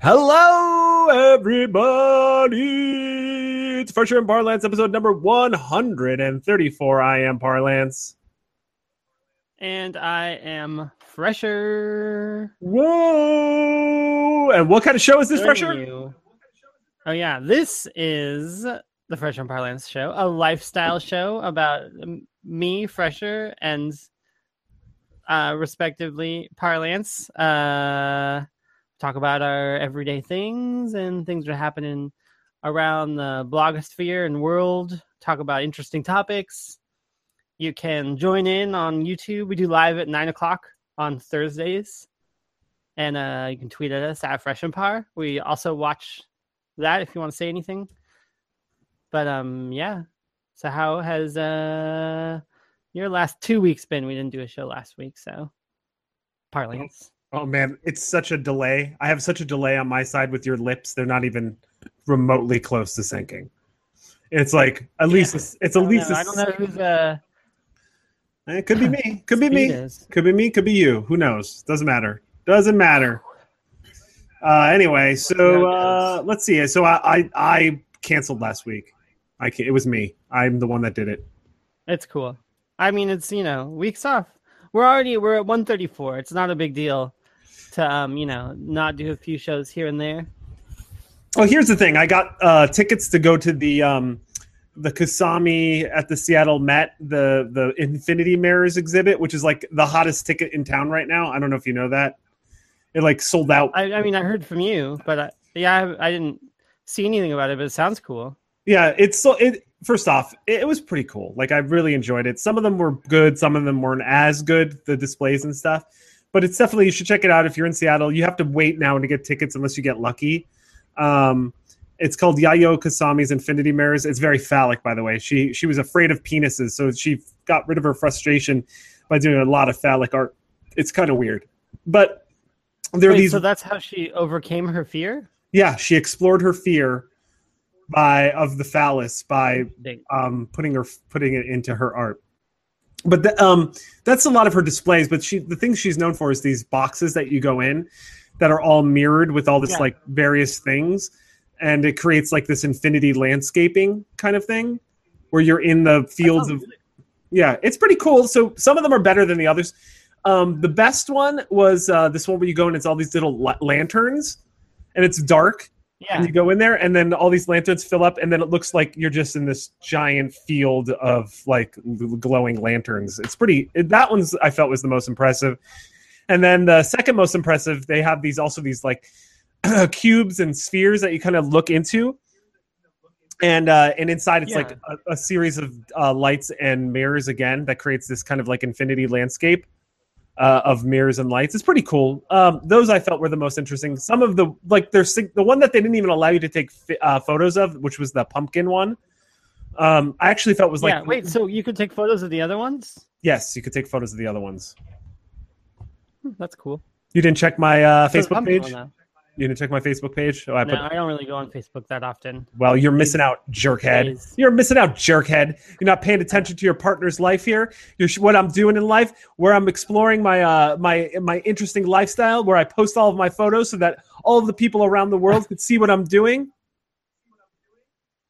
Hello, everybody. It's Fresher and Parlance episode number 134. I am Parlance. And I am Fresher. Whoa! And what kind of show is this, Fresher? you- Oh, yeah. This is the and Parlance show, a lifestyle show about me, Fresher, and uh, respectively, Parlance. Uh, talk about our everyday things and things that are happening around the blogosphere and world. Talk about interesting topics. You can join in on YouTube. We do live at nine o'clock on Thursdays. And uh, you can tweet at us at Fresh Empire. We also watch that if you want to say anything. But um, yeah. So how has uh your last two weeks been? We didn't do a show last week, so parlance. Oh man, it's such a delay. I have such a delay on my side with your lips. They're not even remotely close to syncing. It's like at least it's, at least know. I don't know who's uh Eh, It could be me. Could be me. is. Could be me. Could be you. Who knows? Doesn't matter. Doesn't matter. Uh, anyway, so uh, let's see. So I, I I canceled last week. I ca- it was me. I'm the one that did it. It's cool. I mean, it's you know weeks off. We're already we're at 134. It's not a big deal to um you know not do a few shows here and there. Oh, here's the thing. I got uh, tickets to go to the um, the Kusama at the Seattle Met, the the Infinity Mirrors exhibit, which is like the hottest ticket in town right now. I don't know if you know that. It like sold out. I, I mean, I heard from you, but I, yeah, I, I didn't see anything about it. But it sounds cool. Yeah, it's so it first off, it, was pretty cool. Like I really enjoyed it. Some of them were good, some of them weren't as good, the displays and stuff. But it's definitely you should check it out if you're in Seattle. You have to wait now to get tickets unless you get lucky. Um it's called Yayoi Kusama's Infinity Mirrors. It's very phallic, by the way. She she was afraid of penises, so she got rid of her frustration by doing a lot of phallic art. It's kind of weird, but there are these. so that's how she overcame her fear. yeah, she explored her fear by of the phallus by um, putting her putting it into her art. But the, um, that's a lot of her displays. But she the things she's known for is these boxes that you go in that are all mirrored with all this Yeah. like various things, and it creates like this infinity landscaping kind of thing where you're in the fields of yeah, it's pretty cool. So some of them are better than the others. Um, the best one was uh, this one where you go and it's all these little la- lanterns, and it's dark, Yeah, and you go in there and then all these lanterns fill up and then it looks like you're just in this giant field of like glowing lanterns. It's pretty it- that one's i felt was the most impressive. And then the second most impressive they have these also these like cubes and spheres that you kind of look into. And uh and inside it's Yeah. like a, a series of uh, lights and mirrors again that creates this kind of like infinity landscape uh, of mirrors and lights. It's pretty cool. Um, those I felt were the most interesting. Some of the like there's the one that they didn't even allow you to take uh, photos of, which was the pumpkin one. Um, I actually felt was like yeah. Wait, so you could take photos of the other ones? yes, you could take photos of the other ones. Hmm, That's cool. You didn't check my uh, Facebook page. You didn't check my Facebook page. Oh, I No, put. I don't really go on Facebook that often. Well, you're missing out, jerkhead. Please. You're missing out, jerkhead. You're not paying attention to your partner's life here. You're sh- what I'm doing in life, where I'm exploring my uh my my interesting lifestyle, where I post all of my photos so that all of the people around the world could see what I'm doing.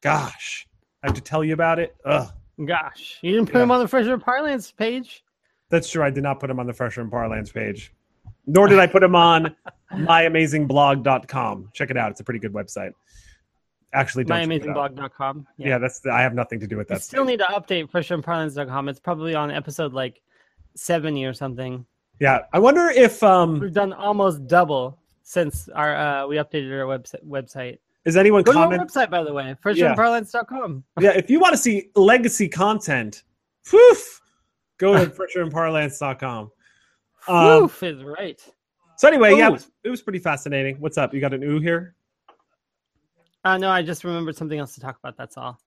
Gosh, I have to tell you about it. Ugh, Gosh, you didn't put Yeah. them on the Fresher Parlance page. that's true. I did not put him on the Fresher and Parlance page, nor did I put him on myamazingblog.com. Check it out; it's a pretty good website. Actually, myamazingblog.com. Yeah, that's I have nothing to do with that. still need to update fresherandparlance.com. It's probably on episode like 70 or something. Yeah, I wonder if um We've done almost double since our uh, we updated our website. Website. is anyone Go to our website, by the way, fresherandparlance.com. yeah, if you want to see legacy content, woof, go to fresherandparlance.com. Um, Woof is right. so anyway, yeah, it was, it was pretty fascinating. What's up? You got an ooh here? Uh, no, I just remembered something else to talk about. That's all.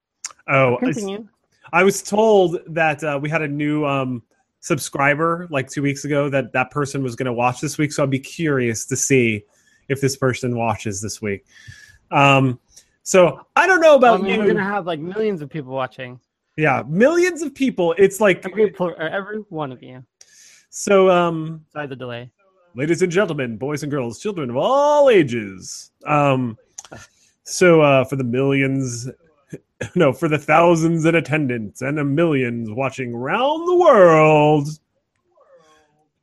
Oh, I, Continue. I was told that uh, we had a new um, subscriber like two weeks ago that that person was going to watch this week. So I'd be curious to see if this person watches this week. Um, so I don't know I about mean, you. we're gonna have like millions of people watching. Yeah, millions of people. It's like Every, every one of you. So. Um, Sorry the delay. ladies and gentlemen, boys and girls, children of all ages. Um, so uh, for the millions, no, for the thousands in attendance and the millions watching around the world.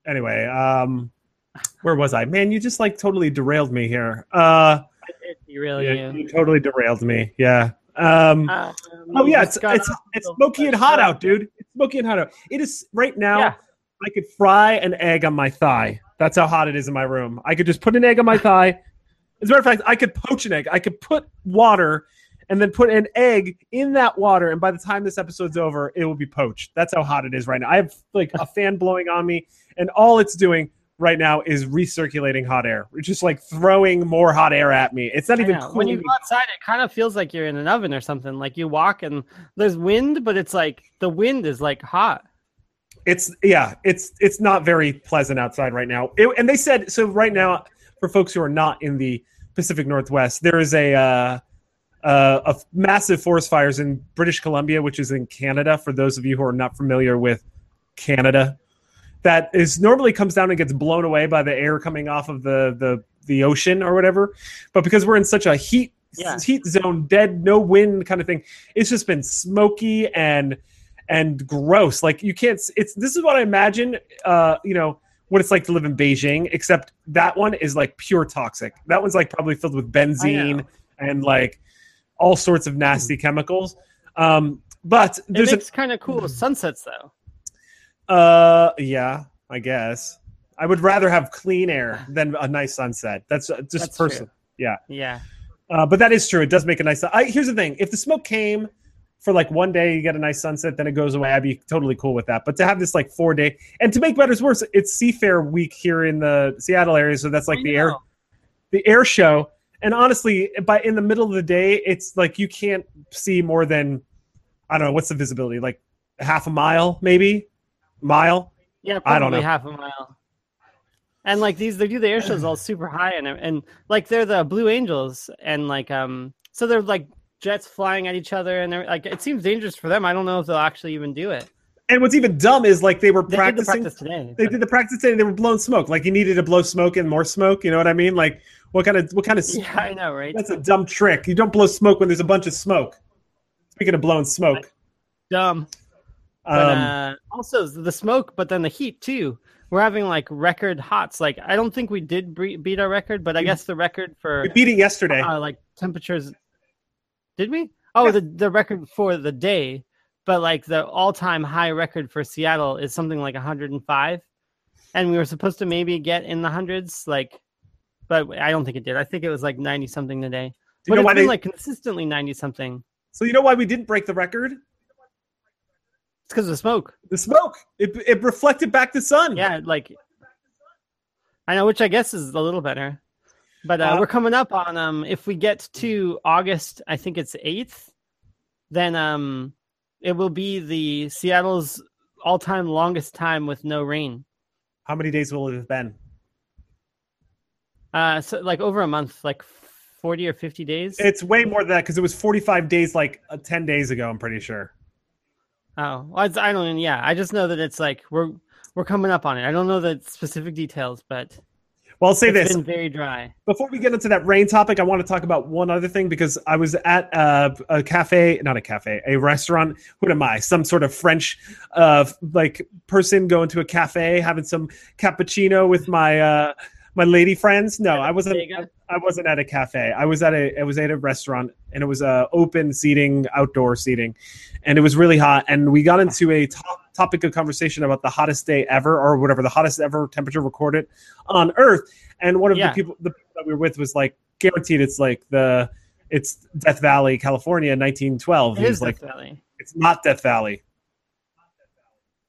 Anyway, um, where was I? Man, you just like totally derailed me here. Uh, It derail yeah, you. you totally derailed me. Yeah. Um, Um, oh yeah, it's it's it's smoky and hot out, dude. It's smoky and hot out. It is right now. Yeah. I could fry an egg on my thigh. That's how hot it is in my room. I could just put an egg on my thigh. As a matter of fact, I could poach an egg. I could put water and then put an egg in that water, and by the time this episode's over, it will be poached. That's how hot it is right now. I have like a fan blowing on me, and all it's doing right now is recirculating hot air. It's just like throwing more hot air at me. It's not even know. When you go outside, it kind of feels like you're in an oven or something. Like you walk and there's wind, but it's like the wind is like hot. It's yeah it's it's not very pleasant outside right now. It- and they said so right now for folks who are not in the pacific northwest there is a uh, uh, a massive forest fires in british columbia which is in canada for those of you who are not familiar with canada. That is normally comes down and gets blown away by the air coming off of the the the ocean or whatever. But because we're in such a heat Yeah. heat zone dead no wind kind of thing it's just been smoky and and gross. Like you can't. It's this is what I imagine. Uh, you know what it's like to live in Beijing, except that one is like pure toxic. That one's like probably filled with benzene and like all sorts of nasty chemicals. Um, but there's makes kind of cool sunsets though. uh, yeah, I guess I would rather have clean air than a nice sunset. That's uh, just That's true. personal. Yeah. Yeah. Uh, but that is true. It does make a nice. I, here's the thing: if the smoke came for like one day, you get a nice sunset, then it goes away. I'd be totally cool with that. But to have this like four day, and to make matters worse, it's Seafair Week here in the Seattle area, so that's like I the air the air show. And honestly, by in the middle of the day, it's like you can't see more than I don't know what's the visibility, like half a mile, maybe mile. Yeah, I don't know. half a mile. And like these, they do the air shows all super high, and and like they're the Blue Angels, and like um, so they're like jets flying at each other, and they're like it seems dangerous for them. I don't know if they'll actually even do it. And what's even dumb is like they were They did the practicing. practice today. They did the practice today. They were blowing smoke. Like you needed to blow smoke and more smoke. You know what I mean? Like what kind of what kind of yeah, I know, right? That's a dumb trick. You don't blow smoke when there's a bunch of smoke. Speaking of blowing smoke, Dumb. But um, uh, also the smoke, but then the heat too. We're having like record hots. Like I don't think we did beat our record, but I guess the record for we beat it yesterday. uh, like temperatures. Did we? Oh, Yeah. the the record for the day, but like the all time high record for Seattle is something like 105, and we were supposed to maybe get in the hundreds, like, but I don't think it did. I think it was like 90 something today. Do But it's why been they? like consistently 90 something. so you know why we didn't break the record? It's because of the smoke. The smoke. It it reflected back the sun. Yeah, like I know, which I guess is a little better. But uh, Uh, we're coming up on um if we get to August, I think it's eighth, then um it will be the Seattle's all time longest time with no rain. How many days will it have been? Uh so like over a month, like forty or fifty days. It's way more than that because it was 45 days, like uh, 10 days ago. I'm pretty sure. oh, well, it's, I don't. Yeah, I just know that it's like we're we're coming up on it. I don't know the specific details, but Well, I'll say it's this been very dry. before we get into that rain topic. I want to talk about one other thing because I was at uh, a cafe, not a cafe, a restaurant. What am I? Some sort of French, uh, like person going to a cafe, having some cappuccino with my uh, my lady friends. No, I wasn't. I wasn't at a cafe. I was at a I was at a restaurant and it was uh, open seating, outdoor seating, and it was really hot. And we got into a top, topic of conversation about the hottest day ever, or whatever the hottest ever temperature recorded on Earth. And one of Yeah. the people the people that we were with was like guaranteed it's like the it's Death Valley, California, 1912. It is like Death Valley. it's not Death Valley.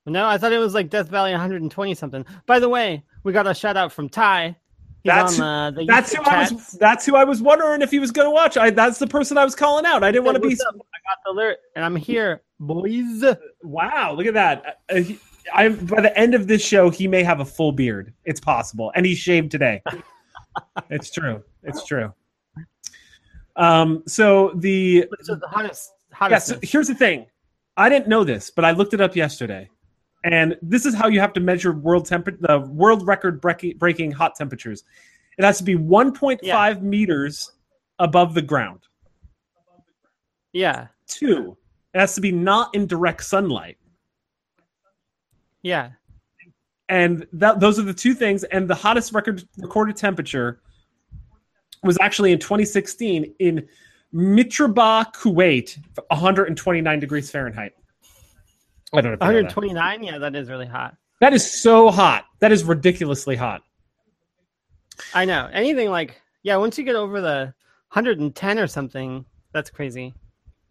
No, I thought it was like Death Valley 120 something. By the way, we got a shout out from Ty. He's That's- on uh, the That's who I was. That's who I was wondering if he was going to watch. I that's the person I was calling out. I didn't want to be. Up? I got the alert, and I'm here, boys. Wow, look at that. Uh, he- I by the end of this show, he may have a full beard. It's possible, and he shaved today. it's true. It's true. Um. So the So the hottest, hottest yeah. So here's the thing. I didn't know this, but I looked it up yesterday, and this is how you have to measure world temper the world record breaking, breaking hot temperatures. It has to be 1.5 Yeah. meters above the ground. Yeah. Two, it has to be not in direct sunlight. Yeah. and that those are the two things. And the hottest record recorded temperature was actually in 2016 in Mitribah, Kuwait, 129 degrees Fahrenheit. I don't know. If you know that. 129. Yeah, that is really hot. that is so hot. That is ridiculously hot. I know. Anything like yeah, once you get over the 110 or something, that's crazy.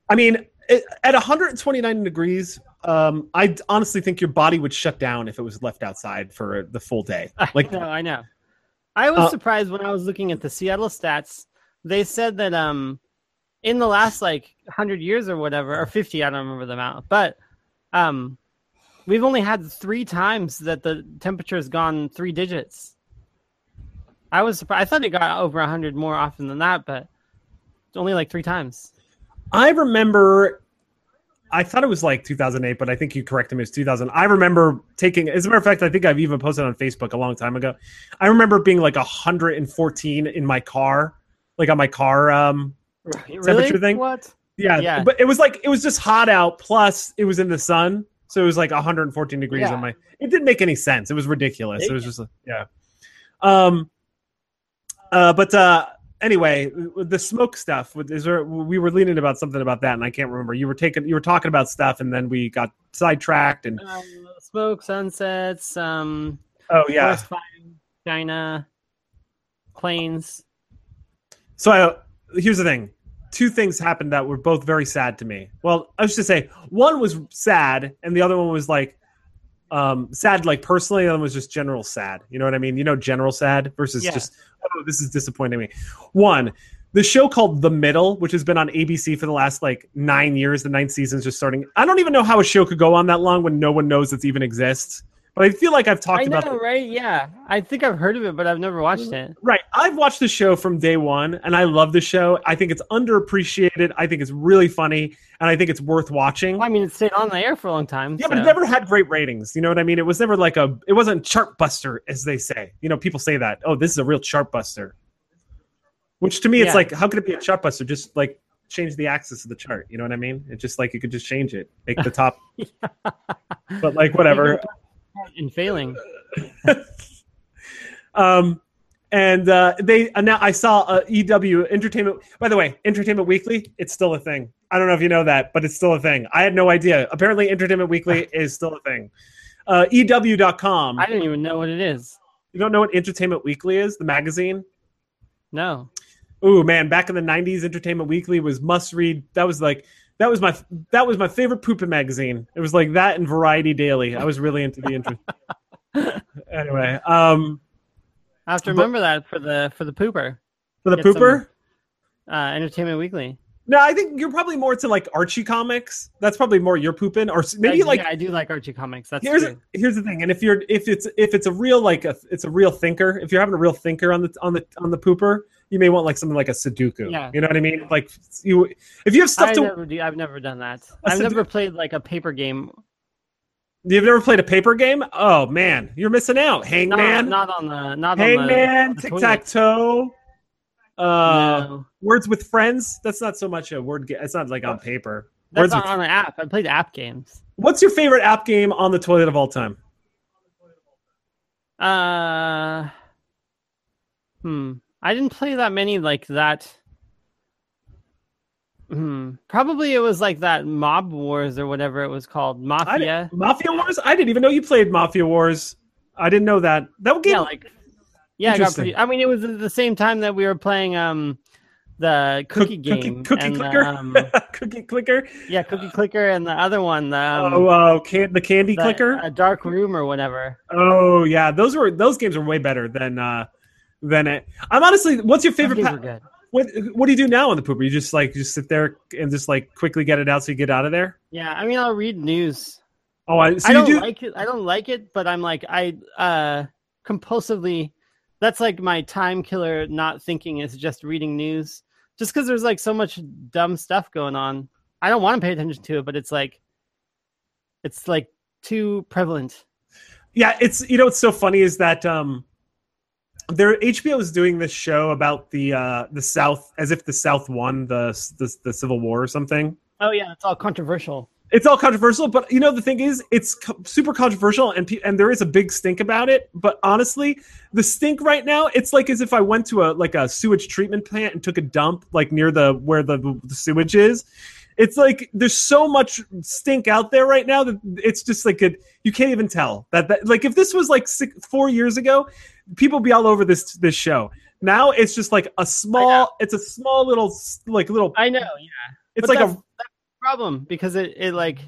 I mean, at 129 degrees, um, I honestly think your body would shut down if it was left outside for the full day. Like, I know, I know. I was Uh, surprised when I was looking at the Seattle stats. They said that um, in the last like hundred years or whatever, or fifty, I don't remember the amount, but um, we've only had three times that the temperature has gone three digits. I was surprised. I thought it got over hundred more often than that, but it's only like three times. I remember. I thought it was like 2008, but I think you corrected me. It's 2000. I remember taking. As a matter of fact, I think I've even posted on Facebook a long time ago. I remember being like 114 in my car, like on my car. Um, Really? Temperature thing? What? yeah, Yeah. but it was like it was just hot out. Plus, it was in the sun, so it was like 114 degrees Yeah. on my. It didn't make any sense. It was ridiculous. It It- was just yeah. Um. Uh, but uh, anyway, the smoke stuff. Is there? We were leaning about something about that, and I can't remember. You were taking. You were talking about stuff, and then we got sidetracked. And Um, smoke, sunsets, um, oh yeah. China, planes. So I, here's the thing. Two things happened that were both very sad to me. Well, I was just say one was sad, and the other one was like um, sad, like personally. and was just general sad. You know what I mean? You know, general sad versus Yeah. just oh, this is disappointing me. One, the show called The Middle, which has been on ABC for the last like nine years. The ninth season's just starting. I don't even know how a show could go on that long when no one knows it even exists. But I feel like I've talked I know, about it. right? Yeah, I think I've heard of it, but I've never watched it. Right. I've watched the show from day one and I love the show. I think it's underappreciated. I think it's really funny and I think it's worth watching. Well, I mean, it stayed on the air for a long time. Yeah, but it never had great ratings. You know what I mean? It was never like a, it wasn't chartbuster, as they say. You know, people say that. Oh, this is a real chartbuster. Which to me, it's Yeah. like, how could it be a chartbuster? Just like change the axis of the chart. You know what I mean? It's just like you could just change it, make the top. but like, whatever. in failing. um, and uh, they uh, now I saw uh, EW Entertainment. By the way, Entertainment Weekly, it's still a thing. I don't know if you know that, but it's still a thing. I had no idea. Apparently, Entertainment Weekly is still a thing. Uh, EW.com. I didn't even know what it is. you don't know what Entertainment Weekly is? The magazine. No. Ooh man, back in the '90s, Entertainment Weekly was must read. That was like that was my that was my favorite pooping magazine. It was like that and Variety Daily. I was really into the interest. anyway, um, I have to But- remember that for the for the pooper. for the Get some- pooper. Uh, Entertainment Weekly. No, I think you're probably more to like Archie comics. That's probably more your pooping, or maybe I, like yeah, I do like Archie comics. That's here's true. here's the thing. And if you're if it's if it's a real like a it's a real thinker, if you're having a real thinker on the on the on the pooper, you may want like something like a Sudoku. Yeah. You know what I mean? Like you if you have stuff I to never do, I've never done that. I've said- never played like a paper game. you've never played a paper game? Oh man, you're missing out. Not, Hangman, not on the not Hangman, on the, Tic Tac Toe. Uh, no. words with friends. That's not so much a word. Ga- it's not like on paper. That's Words on, with on an app. I played app games. What's your favorite app game on the toilet of all time? Uh, hmm. I didn't play that many like that. Hmm. Probably it was like that Mob Wars or whatever it was called. Mafia. Mafia Wars? I didn't even know you played Mafia Wars. I didn't know that. That game. Yeah, like yeah, I got pretty. I mean, it was at the same time that we were playing um the Cook- cookie game, cookie, and, clicker, um, cookie clicker. yeah, cookie clicker, and the other one, the, um, oh, uh, can, the candy the- clicker. a dark room or whatever. oh, yeah, those were those games were way better than uh than it. I'm honestly. What's your favorite? Pa- what What do you do now on the pooper? You just like just sit there and just like quickly get it out so you get out of there. Yeah, I mean, I'll read news. Oh, I so I don't do. like it. I don't like it, but I'm like I uh compulsively. That's like my time killer. Not thinking is just reading news, just because there's like so much dumb stuff going on. I don't want to pay attention to it, but it's like It's like too prevalent. Yeah, it's you know what's so funny is that um there HBO is doing this show about the uh the South as if the South won the the, the Civil War or something. Oh yeah, it's all controversial. It's all controversial, but you know the thing is, it's co- super controversial, and pe- and there is a big stink about it. But honestly, the stink right now, it's like as if I went to a like a sewage treatment plant and took a dump like near the where the, the sewage is. It's like there's so much stink out there right now that it's just like a, you can't even tell that, that like if this was like six, four years ago, people be all over this this show. Now it's just like a small, it's a small little like little. I know, yeah. It's But like a problem because it, it like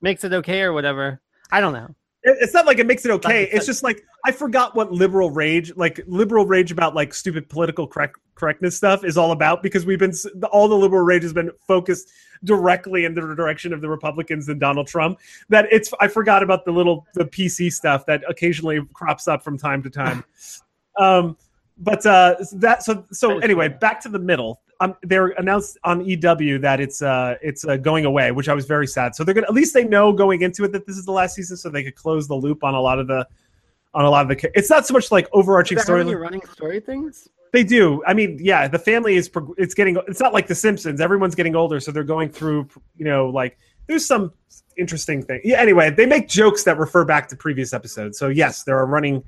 makes it okay or whatever. I don't know. It- It's not like it makes it okay. It's just like I forgot what liberal rage, like liberal rage about like stupid political correct correctness stuff, is all about because we've been all the liberal rage has been focused directly in the direction of the Republicans and Donald Trump. That it's I forgot about the little the PC stuff that occasionally crops up from time to time. um, but uh, that so so anyway, back to the middle. Um, they're announced on EW that it's uh it's uh, going away, which I was very sad. So they're gonna at least they know going into it that this is the last season, so they could close the loop on a lot of the on a lot of the. It's not so much like overarching Is that how many story. running story things? They do. I mean, yeah, the family is prog- it's getting. It's not like The Simpsons. Everyone's getting older, so they're going through. You know, like there's some interesting thing. Yeah. Anyway, they make jokes that refer back to previous episodes. So yes, there are running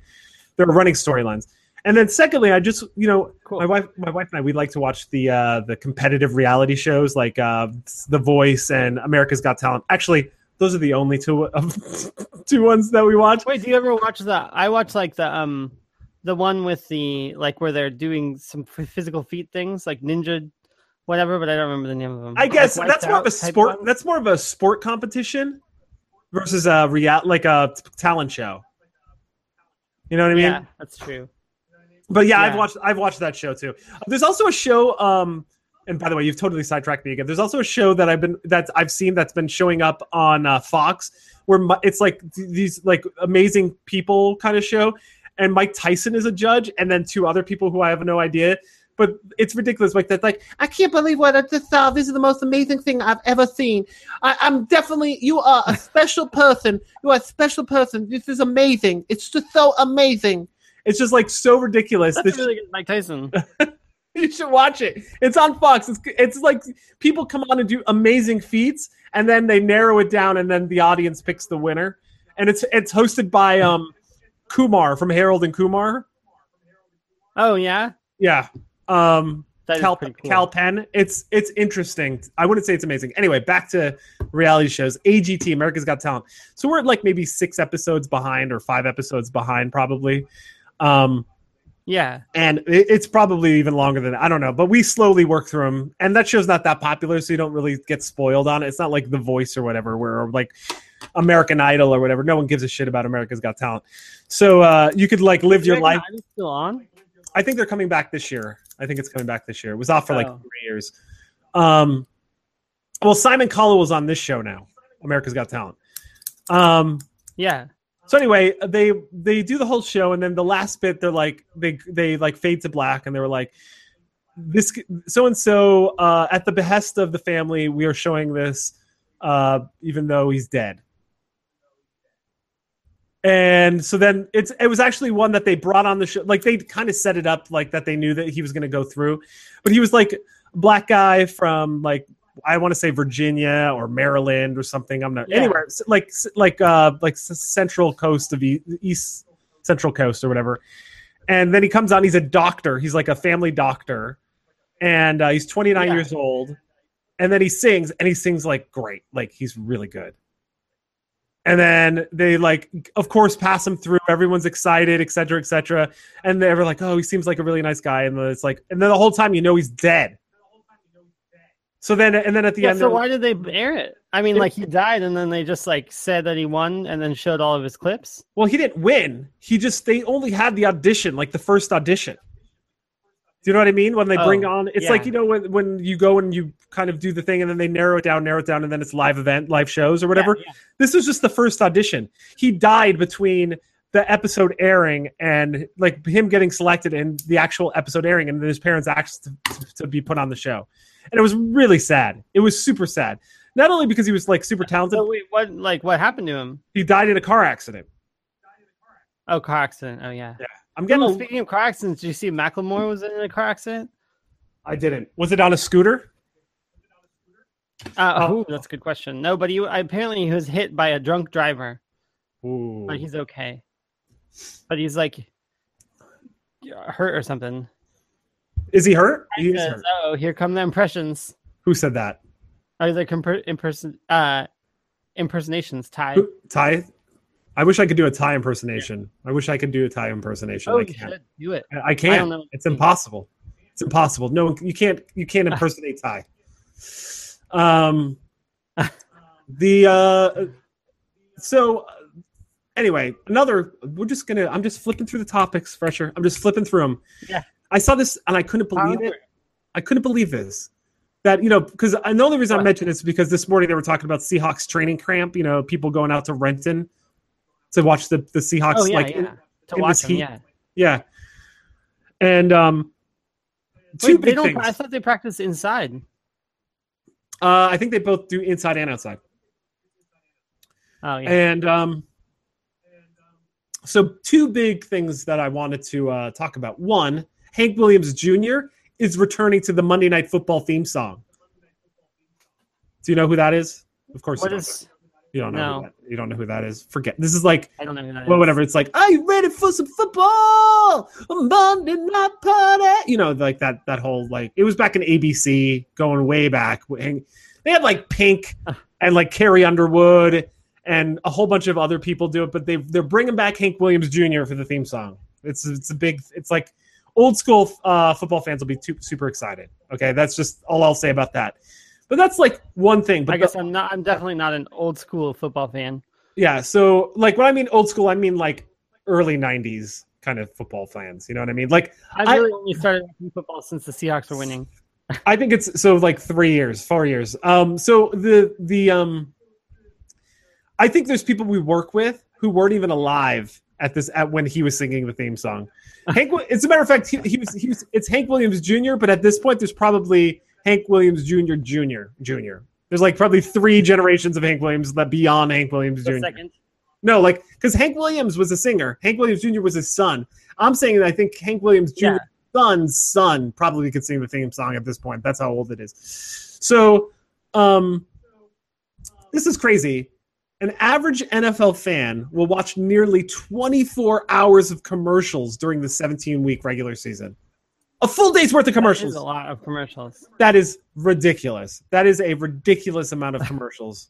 there are running storylines. And then secondly, I just you know Cool. my wife my wife and I we like to watch the uh the competitive reality shows like uh The Voice and America's Got Talent. Actually, those are the only two of two ones that we watch. Wait, do you ever watch the? I watch like the um, the one with the like where they're doing some physical feat things like ninja, whatever. But I don't remember the name of them. I guess Like, that's more of a sport. ones? That's more of a sport competition versus a real like a talent show. You know what I mean? yeah, that's true. But yeah, I've watched I've watched that show too. There's also a show. Um, and by the way, you've totally sidetracked me again. There's also a show that I've been that I've seen that's been showing up on uh, Fox, where mi- it's like these like amazing people kind of show, and Mike Tyson is a judge, and then two other people who I have no idea. But it's ridiculous. Like that's like I can't believe what I just saw. This is the most amazing thing I've ever seen. I, I'm definitely you are a special person. You are a special person. This is amazing. It's just so amazing. It's just like so ridiculous. That's This really good, Mike Tyson. you should watch it. It's on Fox. It's it's like people come on and do amazing feats, and then they narrow it down, and then the audience picks the winner. And it's it's hosted by um Kumar from Harold and Kumar. Oh yeah, Yeah. Um Cal, cool. Kal Penn. It's it's interesting. I wouldn't say it's amazing. Anyway, back to reality shows. AGT, America's Got Talent. So we're like maybe six episodes behind or five episodes behind, probably. Um, yeah, and it, it's probably even longer than I don't know, but we slowly work through them. And that show's not that popular, so you don't really get spoiled on it. It's not like The Voice or whatever, where or like American Idol or whatever. No one gives a shit about America's Got Talent. So uh, you could like live your American life. Still on. I think they're coming back this year. I think it's coming back this year. It was off for like Oh. three years. Um, well, Simon Cowell was on this show now. America's Got Talent. Um, Yeah, so anyway, they they do the whole show, and then the last bit, they're like they they like fade to black, and they were like, this so and so at the behest of the family, we are showing this, uh, even though he's dead. And so then it's it was actually one that they brought on the show. Like they kind of set it up like that they knew that he was going to go through, but he was like black guy from like I want to say Virginia or Maryland or something. I'm not Yeah. anywhere like like uh like central coast of e- east central coast or whatever. And then he comes on. He's a doctor. He's like a family doctor, and uh, he's 29 Yeah. years old. And then he sings, and he sings like great, like he's really good. And then they like, of course, pass him through. Everyone's excited, et cetera, et cetera. And they're like, "Oh, he seems like a really nice guy." And then it's like, and then the whole time you know he's dead. So then, and then at the yeah. end, So why did they air it? I mean, It- like he died, and then they just like said that he won, and then showed all of his clips. Well, he didn't win. He just they only had the audition, like the first audition. Do you know what I mean? When they bring Oh, on, it's yeah. like you know when when you go and you kind of do the thing, and then they narrow it down, narrow it down, and then it's live event, live shows or whatever. Yeah, yeah. This was just the first audition. He died between the episode airing and like him getting selected and the actual episode airing, and then his parents asked to, to be put on the show, and it was really sad. It was super sad. Not only because he was like super talented, So wait, what like what happened to him? he died in a car accident. Oh, car accident. Oh yeah. Yeah. I'm getting. Oh, A, speaking of car accidents, did you see Macklemore was in a car accident? I didn't. Was it on a scooter? Uh, Oh. ooh, that's a good question. No, but he apparently he was hit by a drunk driver, Ooh. but he's okay. But he's like hurt or something. Is he hurt? He Says, hurt. Oh, here come the impressions. Who said that? Like imper- imperson- uh, impersonations. Ty. Who, Ty? I wish I could do a Ty impersonation. I wish I could do a Ty impersonation. Oh, I you can't. do it. I I can't. It's impossible. It's impossible. No, you can't. You can't impersonate Ty. Um, the uh, so anyway, another. We're just gonna. I'm just flipping through the topics, fresher. I'm just flipping through them. Yeah. I saw this and I couldn't believe it. I couldn't believe this. That you know, because the reason I mentioned it's because this morning they were talking about Seahawks training camp. You know, people going out to Renton to watch the the Seahawks. Oh yeah, like, yeah. in- to in watch this him, heat. yeah. yeah. And um, two Wait, they big don't. things. I thought they practice inside. Uh, I think they both do inside and outside. Oh yeah. And um, so two big things that I wanted to uh, talk about. One, Hank Williams Jr. is returning to the Monday Night Football theme song. Do you know who that is? Of course, what you, is? don't. you don't know. no. Who that, you don't know who that is. Forget. This is like I don't know who that well, is. whatever. It's like, are you ready for some football? Monday night party. You know, like that. That whole like it was back in ABC, going way back. They had like Pink and like Carrie Underwood and a whole bunch of other people do it, but they they're bringing back Hank Williams Jr. for the theme song. It's it's a big. It's like old school uh, football fans will be too, super excited. Okay, that's just all I'll say about that. But that's like one thing. But I guess I'm not. I'm definitely not an old school football fan. Yeah, so like when I mean old school, I mean like early '90s kind of football fans. You know what I mean? Like I I- really only started watching football since the Seahawks were winning. I think it's so like three years, four years. Um, so the the um, I think there's people we work with who weren't even alive at this at when he was singing the theme song. Hank, as a matter of fact, he, he was he was it's Hank Williams Jr. But at this point, there's probably Hank Williams Jr. Jr. Jr. There's like probably three generations of Hank Williams that beyond Hank Williams Jr. second. No, like because Hank Williams was a singer. Hank Williams Jr. was his son. I'm saying that I think Hank Williams Jr. Yeah. son's son probably could sing the theme song at this point. That's how old it is. So, um, this is crazy. An average NFL fan will watch nearly 24 hours of commercials during the 17 week regular season. A full day's worth of That is commercials. a lot of commercials. That is ridiculous. That is a ridiculous amount of commercials.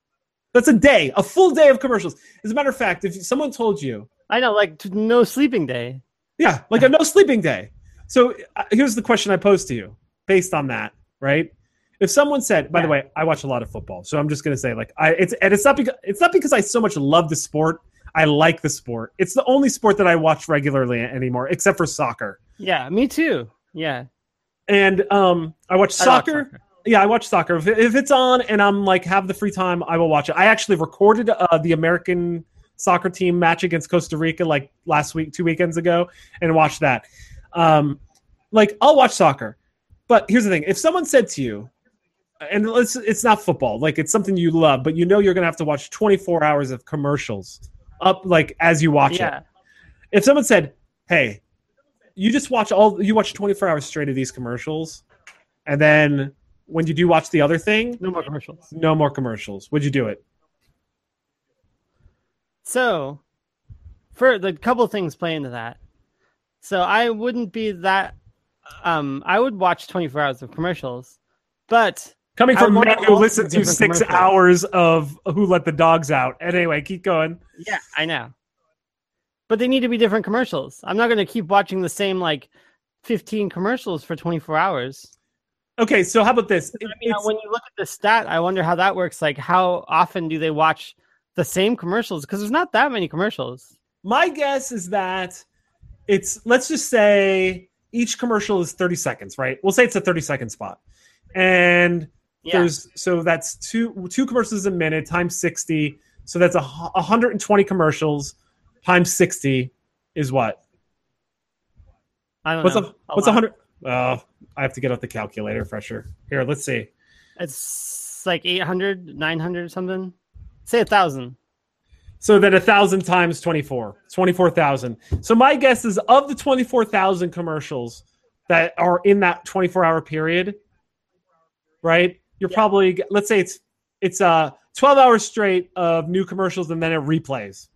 That's a day, a full day of commercials. As a matter of fact, if someone told you, I know, like no sleeping day. yeah, like a no sleeping day. So uh, here's the question I pose to you based on that, right? If someone said, by the way, I watch a lot of football, so I'm just going to say, like, I it's and it's not because it's not because I so much love the sport. I like the sport. It's the only sport that I watch regularly anymore, except for soccer. Yeah, me too. Yeah, And um, I watch I watch soccer. Yeah, I watch soccer. If, if it's on and I'm like have the free time, I will watch it. I actually recorded uh, the American soccer team match against Costa Rica like last week, two weekends ago, and watched that. Um, like I'll watch soccer, but here's the thing: if someone said to you, and it's it's not football, like it's something you love, but you know you're gonna have to watch 24 hours of commercials up like as you watch it if someone said, "Hey, you just watch all you watch 24 hours straight of these commercials, and then when you do watch the other thing, no more commercials. no more commercials," would you do it? So, for the couple things play into that. So I wouldn't be that. Um, I would watch 24 hours of commercials, but Coming from men who the listen to six commercials. hours of Who Let the Dogs Out. Anyway, keep going. yeah, I know. But they need to be different commercials. I'm not going to keep watching the same like 15 commercials for 24 hours. Okay, so how about this? I mean, it's- when you look at the stat, I wonder how that works. Like, how often do they watch the same commercials? Because there's not that many commercials. my guess is that it's let's just say each commercial is 30 seconds, right? We'll say it's a 30 second spot. And Yeah, there's so that's two two commercials a minute times 60 so that's a 120 commercials times 60 is what I don't what's know. a what's a hundred oh i have to get out the calculator fresher here let's see It's it's like 800, 900 something. Say a thousand. So then a thousand times 24, 24,000. So my guess is of the 24,000 commercials that are in that 24 hour period, right? You're probably, let's say it's, it's uh 12 hours straight of new commercials and then it replays.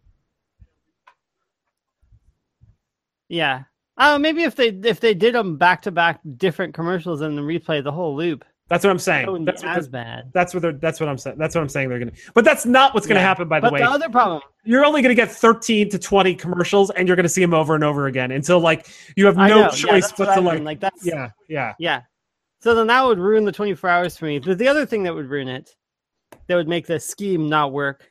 Yeah. Oh, maybe if they if they did them back to back different commercials and then replay the whole loop, That's what I'm saying. That's what, as bad. that's what they're, that's what I'm saying. That's what I'm saying they're to, but that's not what's going to Yeah. happen, by the But way. the other problem, you're only going to get 13 to 20 commercials and you're going to see them over and over again until like you have no know, yeah, choice but to I mean, like, like that's yeah, yeah. Yeah. So then that would ruin the 24 hours for me. But the other thing that would ruin it, that would make the scheme not work,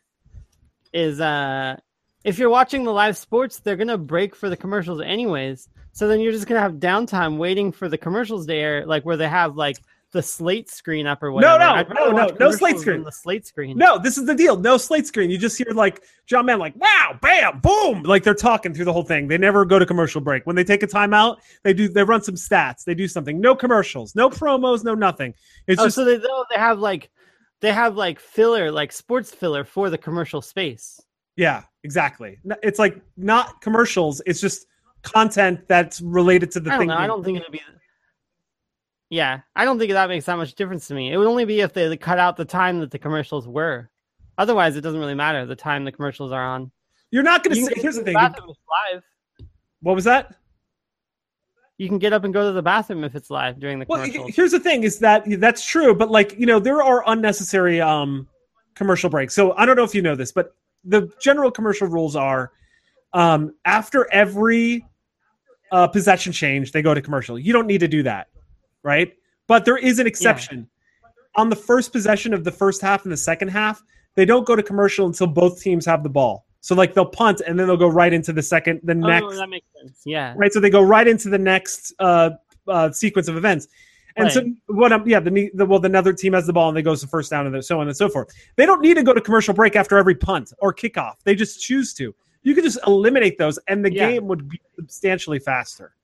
is uh if you're watching the live sports, they're gonna break for the commercials anyways. So then you're just gonna have downtime waiting for the commercials to air, like where they have like the slate screen up or whatever. no, I'd no, no, no slate screen. The slate screen. No, this is the deal. No slate screen. You just hear like John Madden, like wow, bam, boom, like they're talking through the whole thing. They never go to commercial break. When they take a timeout, they do they run some stats. They do something. No commercials, no promos, no nothing. It's oh, just so they though they have like they have like filler, like sports filler for the commercial space. yeah, exactly. It's like not commercials. It's just content that's related to the I thing. know. I don't think it'd be. Yeah, I don't think that makes that much difference to me. It would only be if they cut out the time that the commercials were. Otherwise, it doesn't really matter the time the commercials are on. You're not going to say. Here's the thing. bathroom if live. What was that? You can get up and go to the bathroom if it's live during the Well, here's the thing: is that that's true, but like you know, there are unnecessary um, commercial breaks. So I don't know if you know this, but the general commercial rules are um, after every uh, possession change, they go to commercial. You don't need to do that, right? But there is an exception. On the first possession of the first half and the second half, they don't go to commercial until both teams have the ball. So like they'll punt and then they'll go right into the second, the oh, next that makes sense. Yeah. right? So they go right into the next uh, uh, sequence of events. And so what I'm yeah, the, the well, the another team has the ball and they goes to first down and so on and so forth. They don't need to go to commercial break after every punt or kickoff. They just choose to. You could just eliminate those and the Yeah. game would be substantially faster.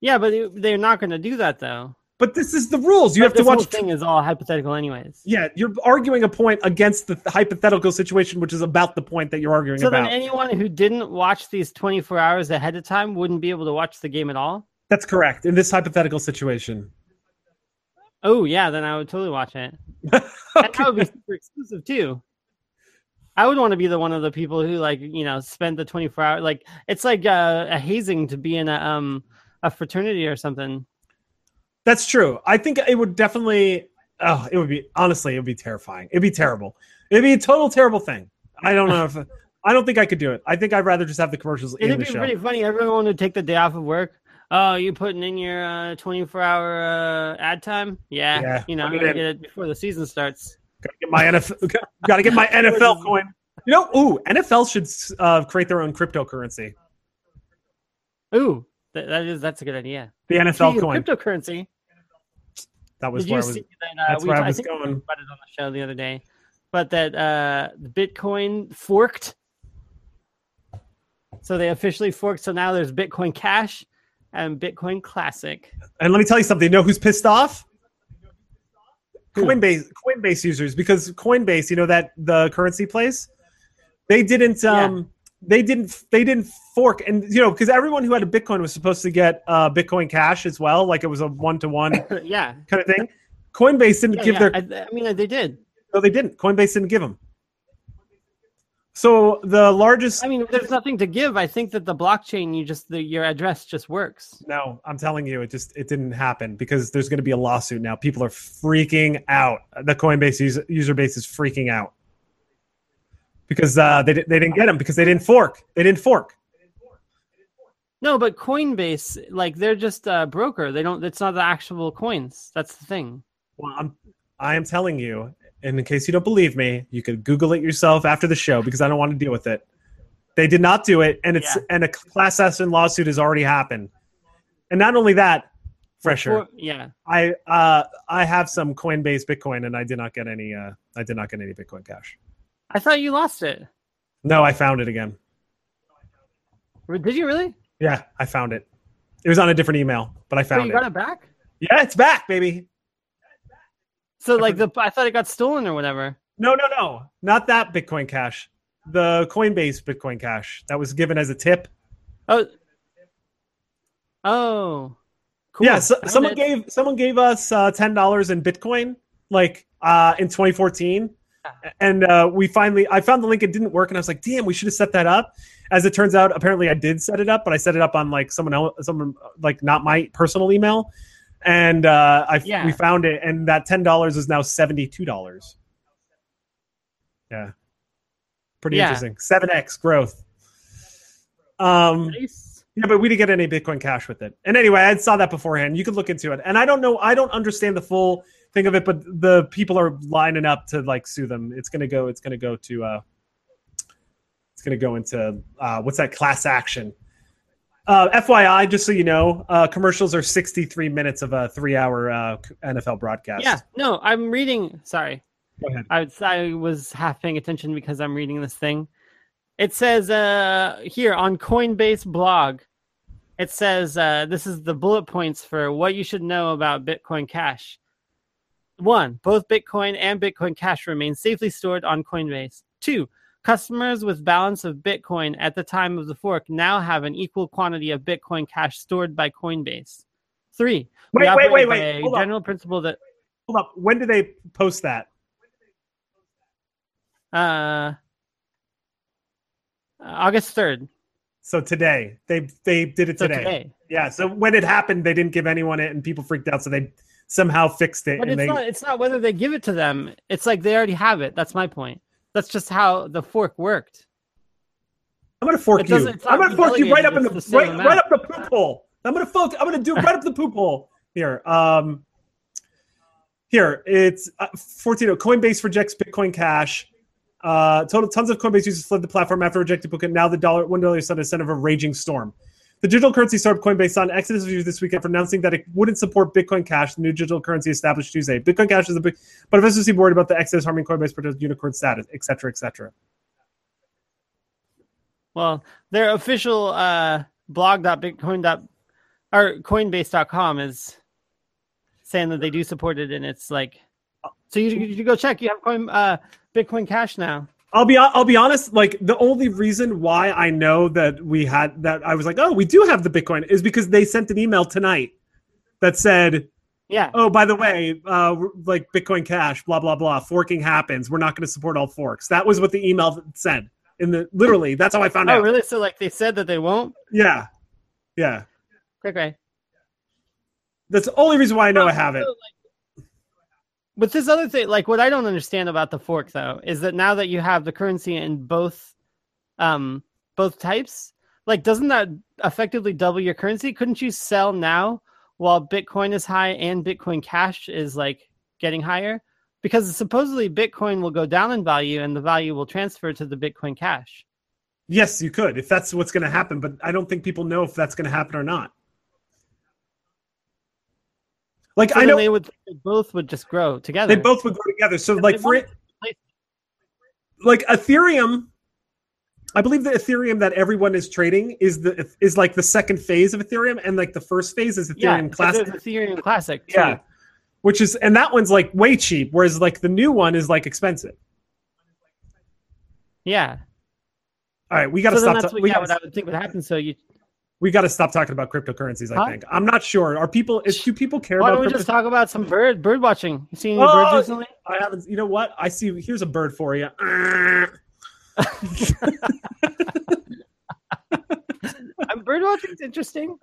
Yeah, but they're not going to do that though. But this is the rules. You But have to this whole thing is all hypothetical, anyways. yeah, you're arguing a point against the hypothetical situation, which is about the point that you're arguing So about. then, anyone who didn't watch these 24 hours ahead of time wouldn't be able to watch the game at all. That's correct in this hypothetical situation. Oh yeah, then I would totally watch it. And that would be super exclusive too. I would want to be the one of the people who like you know spent the 24 hour like it's like uh, a hazing to be in a um a fraternity or something. That's true. I think it would definitely. Oh, it would be honestly, it would be terrifying. It'd be terrible. It'd be a total terrible thing. I don't know if I don't think I could do it. I think I'd rather just have the commercials in It'd the be show. pretty funny. Everyone would take the day off of work. Oh, you putting in your uh, 24 hour uh, ad time? Yeah, Yeah, you know, I'm gonna get it before the season starts. Gotta get my NFL. Gotta get my NFL coin. You know, ooh, NFL should uh, create their own cryptocurrency. Ooh, that, that is that's a good idea. The NFL coin. cryptocurrency. That was Did where you I was. see that? Uh, that's we, where I was think we going. talked about it on the show the other day, but that uh, Bitcoin forked. So they officially forked. So now there's Bitcoin Cash and Bitcoin Classic. And let me tell you something. You know who's pissed off? Coinbase Coinbase users because Coinbase, you know that the currency place, they didn't um they didn't they didn't fork and you know because everyone who had a Bitcoin was supposed to get uh Bitcoin Cash as well, like it was a one to one yeah, kind of thing. Coinbase didn't yeah, give yeah. their I, I mean, they did. no, they didn't. Coinbase didn't give them. So the largest I mean, there's nothing to give. I think that the blockchain, you just the, your address just works. No, I'm telling you, it just it didn't happen because there's going to be a lawsuit now. People are freaking out. The Coinbase user, user base is freaking out because uh, they they didn't get them because they didn't fork. They didn't fork. No, but Coinbase, like they're just a broker. They don't. It's not the actual coins. That's the thing. Well, I'm I am telling you, and in case you don't believe me, you could Google it yourself after the show because I don't want to deal with it. They did not do it, and it's Yeah. and a class action lawsuit has already happened. And not only that, fresher. Or- yeah. I uh I have some Coinbase Bitcoin and I did not get any uh I did not get any Bitcoin Cash. I thought you lost it. No, I found it again. Did you really? Yeah, I found it. It was on a different email, but I So found you it. got it back? Yeah, it's back, baby. So like the I thought it got stolen or whatever. No, no, no, not that Bitcoin Cash. The Coinbase Bitcoin Cash that was given as a tip. Oh. Oh. Cool. Yeah, so, someone it. gave someone gave us uh, ten dollars in Bitcoin, like uh, in 2014, and uh, we finally I found the link. It didn't work, and I was like, "Damn, we should have set that up." As it turns out, apparently I did set it up, but I set it up on like someone else, someone like not my personal email, and uh, I Yeah. we found it, and that ten dollars is now seventy two dollars. Yeah, pretty Yeah. interesting. Seven x growth. Um, Nice. yeah, but we didn't get any Bitcoin Cash with it. And anyway, I saw that beforehand. You could look into it. And I don't know, I don't understand the full thing of it, but the people are lining up to like sue them. It's gonna go. It's gonna go to. uh It's gonna go into uh what's that class action? Uh, FYI, just so you know, uh, commercials are 63 minutes of a three-hour uh, NFL broadcast. Yeah. No, I'm reading. Sorry. Go ahead. I was, I was half paying attention because I'm reading this thing. It says uh, here on Coinbase blog, it says uh, this is the bullet points for what you should know about Bitcoin Cash. One, both Bitcoin and Bitcoin Cash remain safely stored on Coinbase. Two, customers with balance of Bitcoin at the time of the fork now have an equal quantity of Bitcoin Cash stored by Coinbase. Three, Wait, wait, wait, wait. Hold general principle that Hold up. When did they post that? uh, August 3rd. So today, they they did it So today. today. Yeah. So when it happened, they didn't give anyone it, and people freaked out. So they somehow fixed it. But and it's they, not it's not whether they give it to them. It's like they already have it. That's my point. That's just how the fork worked. I'm gonna fork you. doesn't- it's not I'm gonna fork you right up in the, the right, right up the poop hole. I'm gonna fork. I'm gonna do right up the poop hole here. Um, here it's uh, 14. Coinbase rejects Bitcoin Cash. Uh, total tons of Coinbase users fled the platform after rejecting Bitcoin. Now the dollar one dollar sent a son of a raging storm. The digital currency startup Coinbase an exodus users this weekend for announcing that it wouldn't support Bitcoin Cash, the new digital currency established Tuesday. Bitcoin Cash is a big, but investors seem worried about the exodus harming Coinbase protest unicorn status, et cetera, et cetera. Well, their official uh blog.bitcoin. or coinbase.com is saying that they do support it and it's like so you, you go check you have coin uh bitcoin cash now I'll be I'll be honest. Like the only reason why I know that we had that I was like, oh, we do have the Bitcoin is because they sent an email tonight that said, yeah oh, by the way, uh, like Bitcoin Cash, blah blah blah, forking happens. We're not going to support all forks. That was what the email said. In the literally, that's how I found oh out. Oh, really so like they said that they won't Yeah, yeah. okay That's the only reason why I know I have it. With this other thing, like what I don't understand about the fork though, is that now that you have the currency in both um both types, like doesn't that effectively double your currency? Couldn't you sell now while Bitcoin is high and Bitcoin Cash is like getting higher? Because supposedly Bitcoin will go down in value and the value will transfer to the Bitcoin Cash. Yes, you could if that's what's going to happen, but I don't think people know if that's going to happen or not. Like So I know they would they both would just grow together. they both would go together. So And like for it, like Ethereum, I believe the Ethereum that everyone is trading is the is like the second phase of Ethereum, and like the first phase is Ethereum so Classic. Ethereum Classic. Too. Yeah, which is and that one's like way cheap, whereas like the new one is like expensive. yeah. All right, we got to So stop. that's what, we yeah, got what I would think would happen. So you we got to stop talking about cryptocurrencies. I Huh? think I'm not sure. Are people? Is do people care? Why don't we just talk about some bird bird watching? You seen any Oh, birds recently? I haven't. You know what? I see. Here's a bird for you. Um, bird watching's interesting.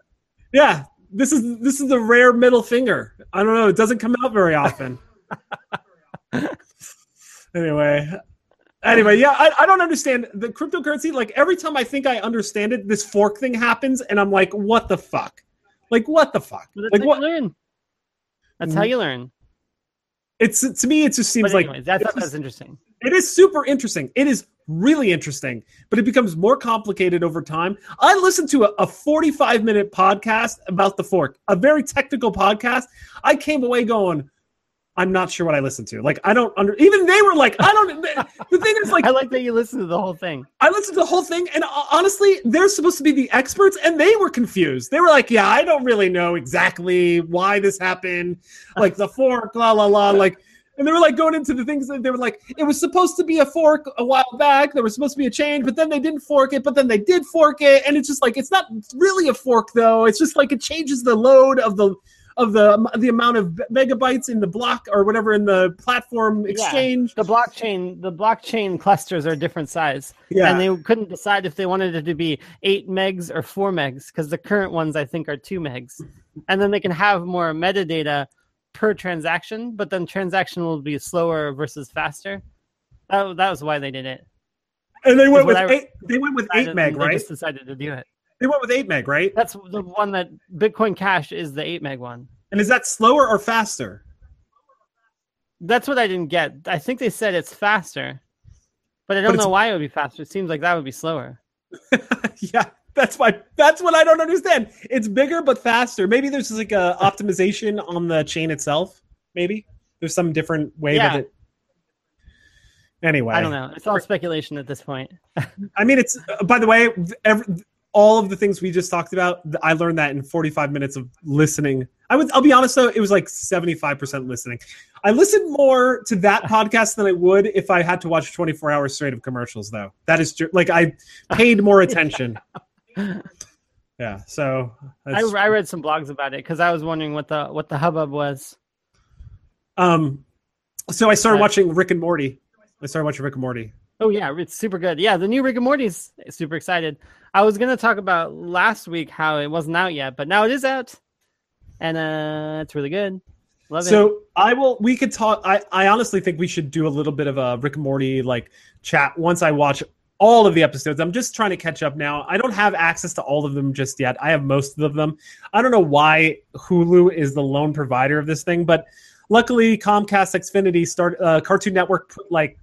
Yeah, this is this is the rare middle finger. I don't know. It doesn't come out very often. anyway, anyway, yeah, I, I don't understand the cryptocurrency. Like every time I think I understand it, this fork thing happens, and I'm like, what the fuck? Like what the fuck? That's Like how what? you learn. That's how mm-hmm. you learn. It's to me, it just seems like anyways, I thought it's just- interesting. It is super interesting. It is really interesting, but it becomes more complicated over time. I listened to a, a 45 minute podcast about the fork, a very technical podcast. I came away going, I'm not sure what I listened to. Like, I don't under, even they were like, I don't, the thing is, like, I like that you listened to the whole thing. I listened to the whole thing, and uh, honestly, they're supposed to be the experts, and they were confused. They were like, "Yeah, I don't really know exactly why this happened, like the fork, la la la." Like, And they were like going into the things that they were like, it was supposed to be a fork a while back. There was supposed to be a change, but then they didn't fork it, but then they did fork it. And it's just like, it's not really a fork though. It's just like it changes the load of the of the the amount of megabytes in the block or whatever in the platform exchange. Yeah, the blockchain the blockchain clusters are different size. Yeah. And they couldn't decide if they wanted it to be eight megs or four megs because the current ones I think are two megs. And then they can have more metadata per transaction, but then transaction will be slower versus faster. That, that was why they did it. And they went with I- eight. They went with eight meg, They right? just decided to do it. They went with eight meg, right? That's the one that Bitcoin Cash is the eight meg one. And is that slower or faster? That's what I didn't get. I think they said it's faster, but I don't it's- know why it would be faster. It seems like that would be slower. yeah, that's why. That's what I don't understand. It's bigger but faster. Maybe there's like a optimization on the chain itself. Maybe there's some different way Yeah. that it. Anyway, I don't know. It's all speculation at this point. I mean, it's. Uh, by the way, every, all of the things we just talked about, I learned that in 45 minutes of listening. I would. I'll be honest though, it was like 75 percent listening. I listened more to that podcast than I would if I had to watch 24 hours straight of commercials. Though that is true. Like I paid more attention. yeah. So I, I read some blogs about it because I was wondering what the what the hubbub was. um, so I started watching Rick and Morty. I started watching Rick and Morty. Oh yeah, it's super good. Yeah, the new Rick and Morty's super excited. I was gonna talk about last week how it wasn't out yet, but now it is out, and uh, it's really good. Love it. So I will. We could talk. I I honestly think we should do a little bit of a Rick and Morty like chat once I watch all of the episodes. I'm just trying to catch up now. I don't have access to all of them just yet. I have most of them. I don't know why Hulu is the lone provider of this thing, but luckily Comcast Xfinity start uh, Cartoon Network put like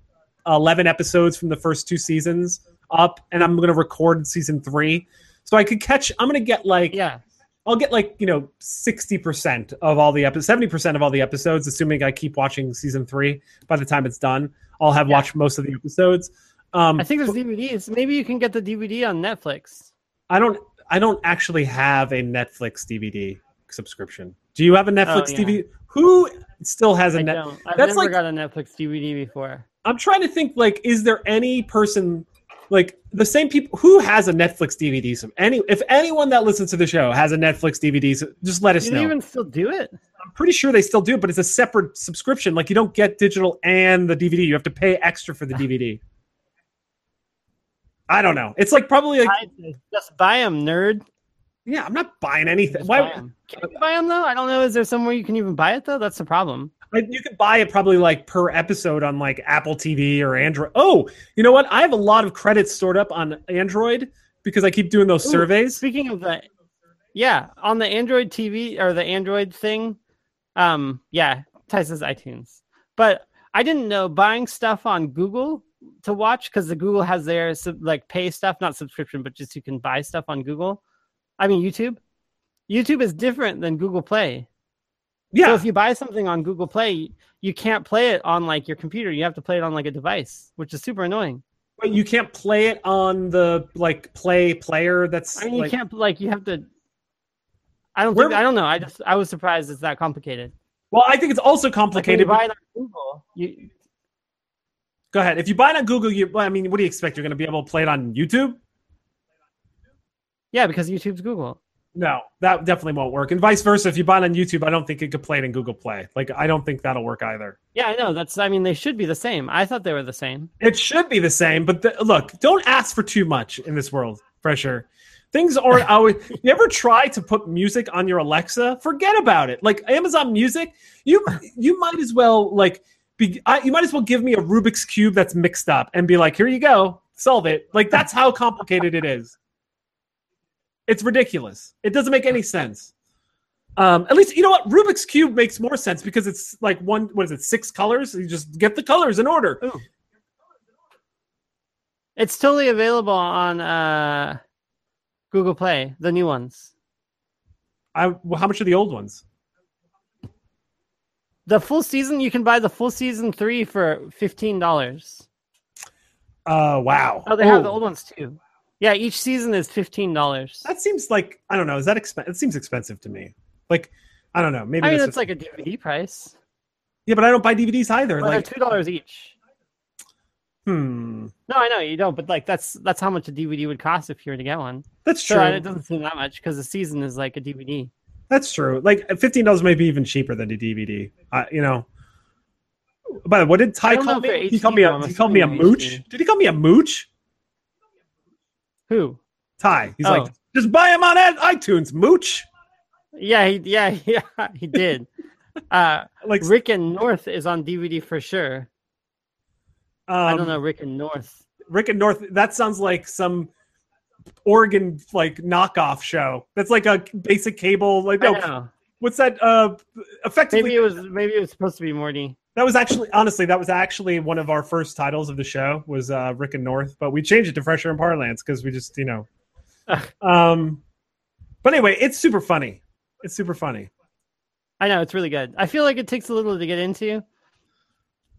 11 episodes from the first two seasons up, and I'm going to record season three. So I could catch. I'm going to get like yeah, I'll get like you know sixty percent of all the episodes, seventy percent of all the episodes, assuming I keep watching season three. By the time it's done, I'll have Yeah. watched most of the episodes. Um, I think there's DVDs. Maybe you can get the DVD on Netflix. I don't. I don't actually have a Netflix DVD subscription. Do you have a Netflix yeah. DVD? Who still has a Netflix? I've that's never like- got a Netflix DVD before. I'm trying to think. Like, is there any person like the same people who has a Netflix DVD? sub- Any, if anyone that listens to the show has a Netflix DVD, so just let us Do know. even still do it? I'm pretty sure they still do, but it's a separate subscription. Like you don't get digital and the DVD. You have to pay extra for the DVD. I don't know. It's like probably like I, just buy them, nerd. yeah. I'm not buying anything. Just buy Why? 'em. Can you buy them though? I don't know. Is there somewhere you can even buy it though? That's the problem. Like, you could buy it probably like per episode on like Apple TV or Android. Oh, you know what? I have a lot of credits stored up on Android because I keep doing those Ooh, surveys. Speaking of the, yeah, on the Android TV or the Android thing, um, yeah, Ty says iTunes, but I didn't know buying stuff on Google to watch because the Google has their like pay stuff, not subscription, but just you can buy stuff on Google. I mean YouTube. YouTube is different than Google Play. So Yeah, if you buy something on Google Play, you can't play it on like your computer. You have to play it on like a device, which is super annoying. but you can't play it on the like Play player. That's I mean, you like, can't like you have to. I don't Where- think I don't know. I just I was surprised it's that complicated. Well, I think it's also Like complicated. buy it on Google, you Go ahead. If you buy it on Google, you. I mean, what do you expect? You're going to be able to play it on YouTube? yeah, because YouTube's Google. No, that definitely won't work. And vice versa. If you buy it on YouTube, I don't think it could play it in Google Play. Like, I don't think that'll work either. Yeah, I know. That's I mean they should be the same. I thought they were the same. It should be the same, but the, look, don't ask for too much in this world, Fresher. Things aren't always. You ever try to put music on your Alexa? Forget about it. Like Amazon Music, you you might as well like be. I, you might as well give me a Rubik's cube that's mixed up and be like, here you go, solve it. Like that's how complicated it is. It's ridiculous. It doesn't make any sense. Um, at least you know what Rubik's cube makes more sense because it's like one. What is it? Six colors. You just get the colors in order. It's totally available on uh, Google Play, the new ones. I, well, how much are the old ones? The full season you can buy the full season three for fifteen dollars. Uh, wow. Oh, they have the old ones too. Yeah, each season is fifteen dollars. That seems like I don't know. Is that expensive? It seems expensive to me. Like I don't know. Maybe I mean, it's like a DVD price. Yeah, but I don't buy DVDs either. Well, like, they're two dollars each. hmm, No, I know you don't, but like that's that's how much a DVD would cost if you were to get one. that's So true. it doesn't seem that much because the season is like a DVD. That's true. Like fifteen dollars may be even cheaper than a DVD. Uh, you know. By the way, what did Ty call me? He called me a he called me a mooch. Did he call me a mooch? Who? Ty. He's Oh. like, just buy him on iTunes, mooch. Yeah, he, yeah, yeah, he did. uh, Like, Rick and North is on DVD for sure. I um, don't know Rick and North. Rick and North. That sounds like some Oregon like knockoff show. That's like a basic cable. Like, I no, know. what's that? Uh, effectively, Maybe it was maybe it was supposed to be Morty. That was actually, honestly, that was actually one of our first titles of the show was uh, Rick and North, but we changed it to Fresher and Parlance because we just, you know. um, but anyway, it's super funny. It's super funny. I know it's really good. I feel like it takes a little to get into.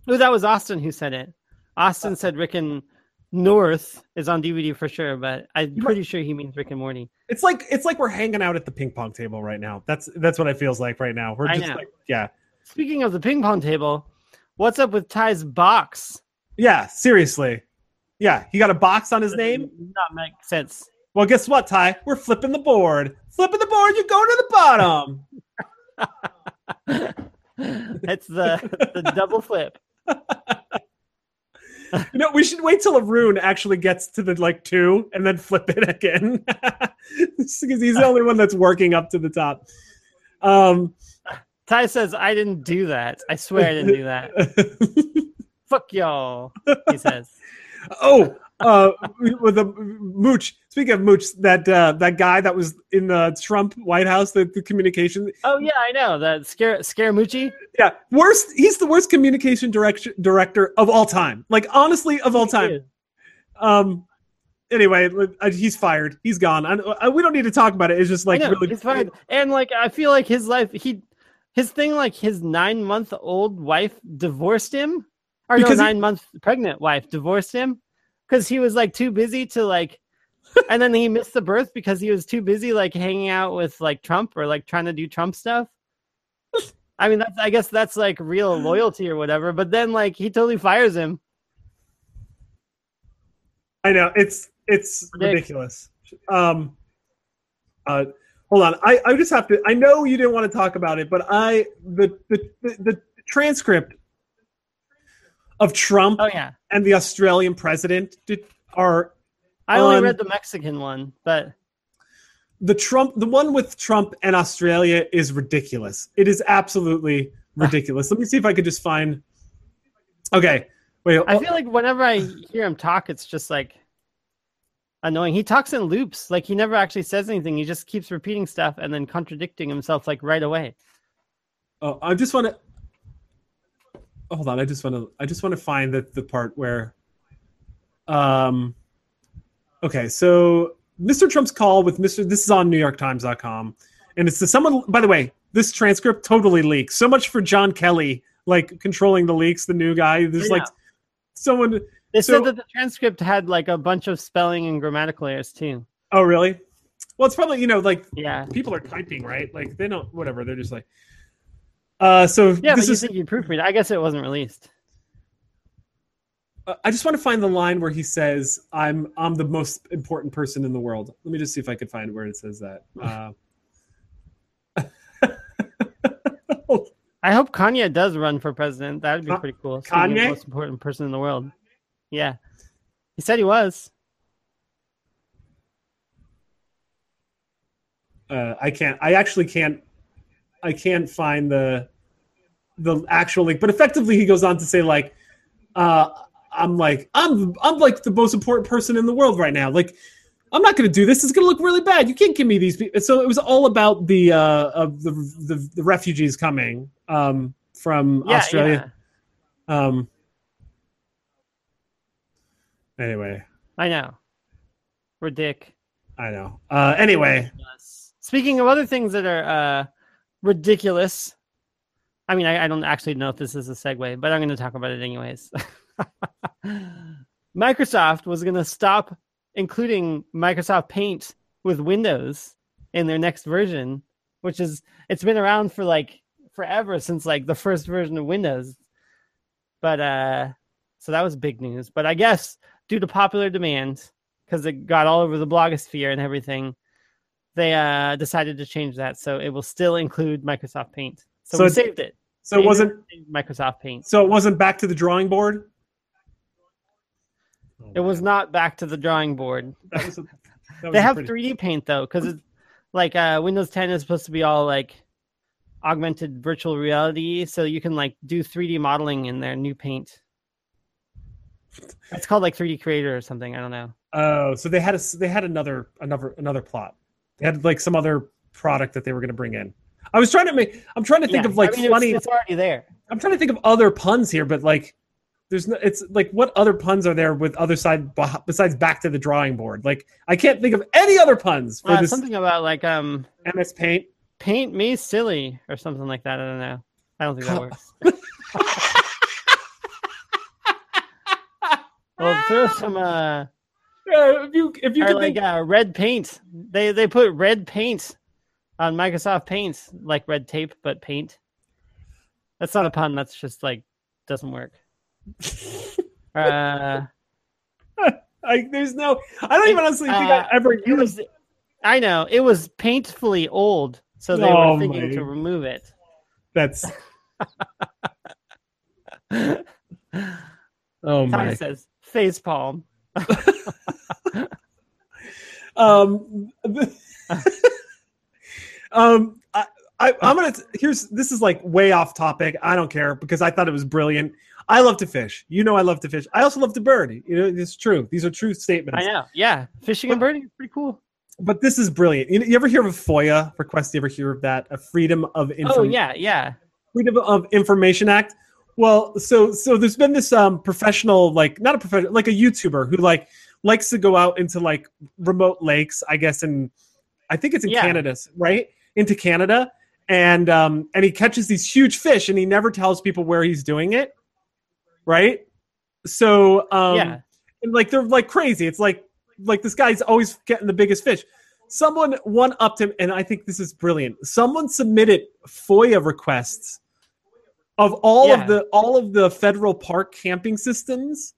Oh, that was Austin who said it. Austin said Rick and North is on DVD for sure, but I'm pretty sure he means Rick and Morty. It's like it's like we're hanging out at the ping pong table right now. That's that's what it feels like right now. We're just like, yeah, Speaking of the ping pong table, what's up with Ty's box? yeah. Seriously, yeah. He got a box on his name. Not make sense. Well, guess what, Ty? We're flipping the board. Flipping the board. You go to the bottom. That's the the double flip. You know, we should wait till Arun actually gets to the like two and then flip it again. because he's the only one that's working up to the top. Um Ty says, I didn't do that. I swear I didn't do that. Fuck y'all. He says. oh, uh with the mooch. Speaking of mooch, that uh that guy that was in the Trump White House, the, the communication Oh yeah, I know. That scare Scaramucci. yeah, worst he's the worst communication direction director of all time. Like honestly of all time. Um anyway, uh, he's fired. He's gone. I, I, we don't need to talk about it. It's just like know, really he's fine. And like I feel like his life he his thing like his nine month old wife divorced him. Or Because no, nine month pregnant wife divorced him because he was like too busy to like and then he missed the birth because he was too busy like hanging out with like Trump or like trying to do Trump stuff. I mean that's I guess that's like real loyalty or whatever, but then like he totally fires him. I know it's it's Ridic- ridiculous. Um, uh, hold on. I, I just have to. I know you didn't want to talk about it, but I the the the, the transcript of Trump Oh yeah. and the Australian president did, are I only On- read the Mexican one, but the Trump the one with Trump and Australia is ridiculous. It is absolutely ridiculous. Let me see if I could just find. Okay, wait. I feel like whenever I hear him talk, it's just like annoying. He talks in loops, like he never actually says anything. He just keeps repeating stuff and then contradicting himself like right away. Oh, I just want to. Hold on, I just want to. I just want to find the the part where. Um. Okay, so Mr. Trump's call with Mr. This is on NewYorkTimes.com, and it's to someone. By the way, this transcript totally leaks. So much for John Kelly, like controlling the leaks. The new guy. There's I like someone. They So- said that the transcript had like a bunch of spelling and grammatical errors too. Oh, really? Well, it's probably you know like Yeah. people are typing right. Like they don't whatever. They're just like. Uh, so Yeah, this but you is. think you proofread. I guess it wasn't released. Uh, I just want to find the line where he says, "I'm I'm the most important person in the world." Let me just see if I could find where it says that. Uh, I hope Kanye does run for president. That would be pretty cool. Kanye? most important person in the world. Yeah. He said he was. uh, I can't. I actually can't. I can't find the the actual link. But effectively, he goes on to say like, uh, "I'm like I'm I'm like the most important person in the world right now. Like, I'm not going to do this. It's going to look really bad. You can't give me these people." So it was all about the uh, of the, the the refugees coming um, from Yeah, Australia. yeah. Um. Anyway, I know. We're dick. I know. Uh, anyway, Speaking of other things that are uh, ridiculous, I mean, I, I don't actually know if this is a segue, but I'm going to talk about it anyways. Microsoft was going to stop including Microsoft Paint with Windows in their next version, which is it's been around for like forever since like the first version of Windows. But uh, so that was big news. But I guess due to popular demand, because it got all over the blogosphere and everything, they uh decided to change that. So it will still include Microsoft Paint. So, So we saved it. So it wasn't. Microsoft Paint. So it wasn't back to the drawing board. It was not back to the drawing board. A- They have pretty- 3D Paint though, because it's like uh, Windows 10 is supposed to be all like augmented virtual reality, so you can like do 3D modeling in their new Paint. It's called like 3D Creator or something. I don't know. Oh, so they had a they had another another another plot. They had like some other product that they were going to bring in. I was trying to make. I'm trying to think Yeah, of like I mean, funny. It's, already there. I'm trying to think of other puns here, but like, there's no. It's like what other puns are there with other side besides back to the drawing board? Like I can't think of any other puns for Uh, this something about like um MS Paint. paint me silly or something like that. I don't know. I don't think that works. well, throw some uh, Yeah, if you if you can like think, uh, red paint. They they put red paint on Microsoft Paint, like red tape, but paint. That's not a pun. That's just like doesn't work. uh, like, there's no. I don't even honestly think uh, I ever used. was. I know it was painfully old, so they Oh, were thinking my- to remove it. That's. Oh Ty my. says face palm. Um. um. I, I, I'm gonna. Here's. This is like way off topic. I don't care because I thought it was brilliant. I love to fish. You know, I love to fish. I also love to bird. You know, it's true. These are true statements. I know. Yeah, fishing and birding is pretty cool. But this is brilliant. You, you ever hear of a FOIA request? You ever hear of that? A Freedom of Information. Oh yeah, yeah. Freedom of Information Act. Well, so so there's been this um professional like not a professional like a YouTuber who like likes to go out into like remote lakes, I guess in I think it's in Yeah. Canada, right? Into Canada and um and he catches these huge fish and he never tells people where he's doing it. Right? So um Yeah. and like they're like crazy. It's like like this guy's always getting the biggest fish. Someone one upped him, and I think this is brilliant. Someone submitted FOIA requests of all Yeah. of the all of the federal park camping systems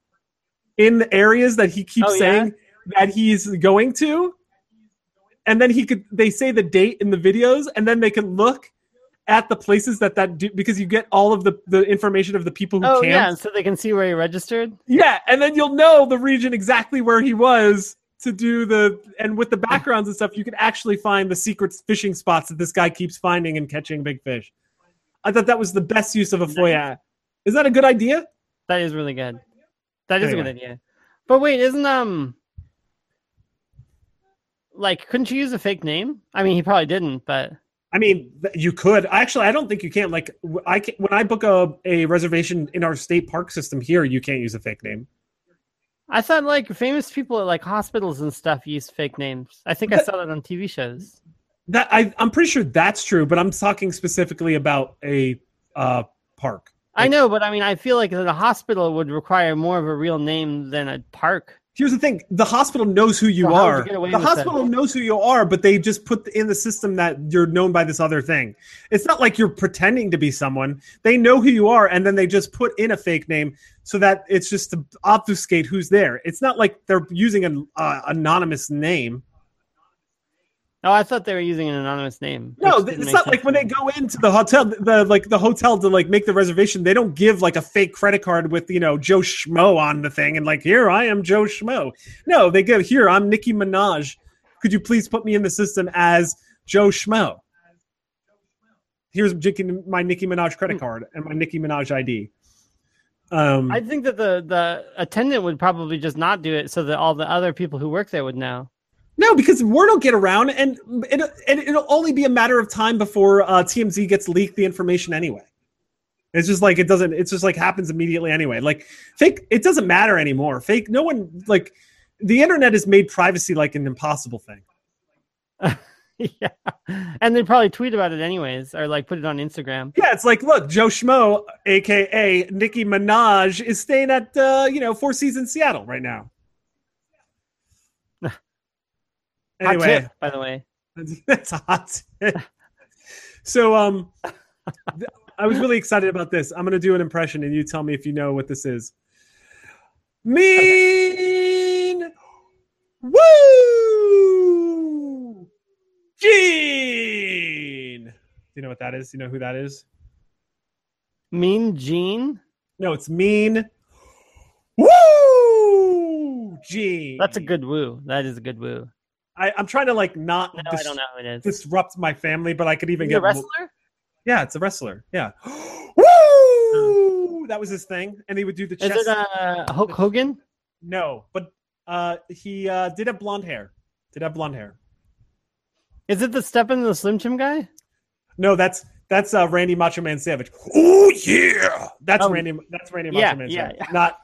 in the areas that he keeps Oh, yeah? saying that he's going to. And then he could they say the date in the videos, and then they can look at the places that that do because you get all of the the information of the people who Oh camped. yeah, so they can see where he registered. Yeah, and then you'll know the region exactly where he was to do the and with the backgrounds and stuff, you can actually find the secret fishing spots that this guy keeps finding and catching big fish. I thought that was the best use of a FOIA. Is that a good idea? That is really good. That is a good idea. But wait, isn't um like couldn't you use a fake name? I mean, he probably didn't, but I mean, you could. Actually, I don't think you can. Like, I can, when I book a, a reservation in our state park system here, you can't use a fake name. I thought like famous people at like hospitals and stuff use fake names. I think I saw that on TV shows. That I, I'm pretty sure that's true, but I'm talking specifically about a uh, park. I know, but I mean, I feel like that a hospital would require more of a real name than a park. Here's the thing: the hospital knows who you So are. you the hospital that? knows who you are, but they just put in the system that you're known by this other thing. It's not like you're pretending to be someone. They know who you are, and then they just put in a fake name so that it's just to obfuscate who's there. It's not like they're using an uh, anonymous name. Oh, I thought they were using an anonymous name. No, which th- didn't it's not like when they go into the hotel, the like the hotel to like make the reservation. They don't give like a fake credit card with you know Joe Schmo on the thing and like here I am Joe Schmo. No, they give here I'm Nicki Minaj. Could you please put me in the system as Joe Schmo? Here's my Nicki Minaj credit card and my Nicki Minaj ID. Um, I think that the the attendant would probably just not do it so that all the other people who work there would know. No, because word will get around, and it, and it'll only be a matter of time before uh, TMZ gets leaked the information anyway. It's just like it doesn't. It's just like happens immediately anyway. Like fake, it doesn't matter anymore. Fake, no one like the internet has made privacy like an impossible thing. yeah, and they'd probably tweet about it anyways, or like put it on Instagram. Yeah, it's like look, Joe Schmo, aka Nicki Minaj, is staying at uh, you know Four Seasons Seattle right now. Hot Anyway, tip, by the way. That's a hot. tip. so um, I was really excited about this. I'm going to do an impression, and you tell me if you know what this is. Mean Woo Gene. Do you know what that is? Do you know who that is? Mean Gene? No, it's Mean Woo Gene. That's a good woo. That is a good woo. I, I'm trying to like not No, dis- I don't know who it is. disrupt my family, but I could even get a wrestler? Yeah, it's a wrestler. Yeah. Woo! That was his thing, and he would do the Is it uh, Hulk Hogan? No, but uh, he uh, did have blonde hair. Did have blonde hair. Is it the Step into the Slim Jim guy? No, that's that's uh, Randy Macho Man Savage. Oh yeah, that's Oh. Randy. That's Randy Macho Yeah, Man yeah, Savage. yeah. Not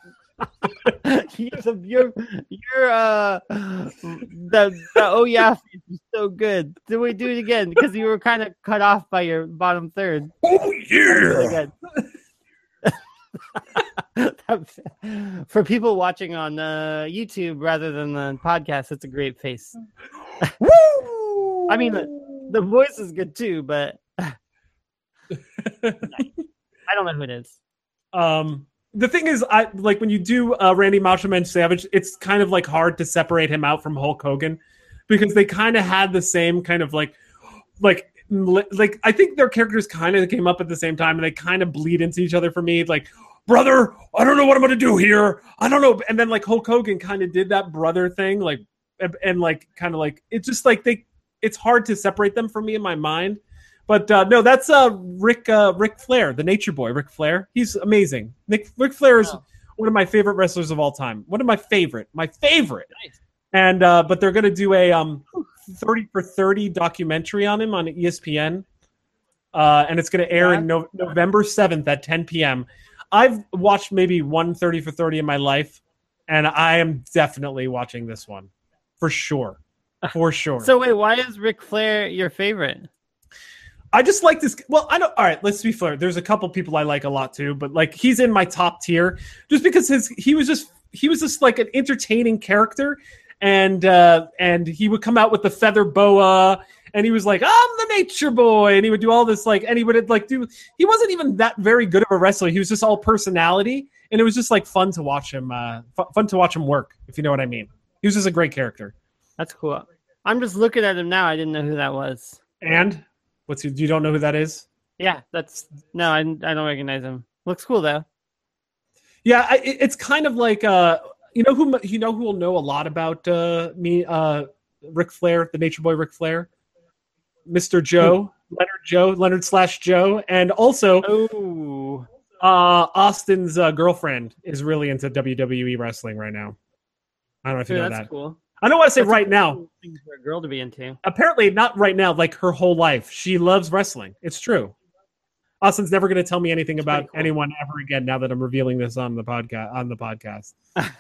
you're, the- you're, you're, uh, the, the oh yeah face is so good. Do we do it again? Because you were kind of cut off by your bottom third. oh yeah. For people watching on uh, YouTube rather than the podcast, it's a great face. Woo! I mean, The voice is good too, but I don't know who it is. um, the thing is, I like when you do uh, Randy Macho Man Savage, it's kind of like hard to separate him out from Hulk Hogan because they kind of had the same kind of like, like, like I think their characters kind of came up at the same time and they kind of bleed into each other for me. Like, brother, I don't know what I'm gonna do here. I don't know. And then like Hulk Hogan kind of did that brother thing, like, and, and like kind of like it's just like they, it's hard to separate them for me in my mind. But uh, no, that's uh, Ric uh, Ric Flair, the Nature Boy. Ric Flair, he's amazing. Nick Ric Flair is Oh. one of my favorite wrestlers of all time. One of my favorite, my favorite. Nice. And uh, but they're gonna do a um, thirty for thirty documentary on him on ESPN, uh, and it's gonna air in no- November seventh at ten p.m. I've watched maybe one 30 for thirty in my life, and I am definitely watching this one for sure, for sure. So wait, why is Ric Flair your favorite? I just like this. Well, I don't. All right, let's be fair. There's a couple people I like a lot too, but like he's in my top tier just because his he was just he was just like an entertaining character, and uh and he would come out with the feather boa, and he was like, "I'm the nature boy," and he would do all this like, and he would like do. He wasn't even that very good of a wrestler. He was just all personality, and it was just like fun to watch him. Uh, fu- fun to watch him work, if you know what I mean. He was just a great character. That's cool. I'm just looking at him now. I didn't know who that was. And what's you don't know who that is? Yeah, that's no, I, I don't recognize him. Looks cool though. Yeah, I, it's kind of like uh, you know who you know who will know a lot about uh, me, uh, Ric Flair, the Nature Boy, Ric Flair, Mister Joe, Leonard Joe, Leonard slash Joe, and also Oh, uh, Austin's uh, girlfriend is really into WWE wrestling right now. I don't know if you know that's that. cool. I don't want to say That's right now. thing for a girl to be into. Apparently, not right now. Like her whole life, she loves wrestling. It's true. Austin's never going to tell me anything That's about cool. anyone ever again. Now that I'm revealing this on the podcast, on the podcast.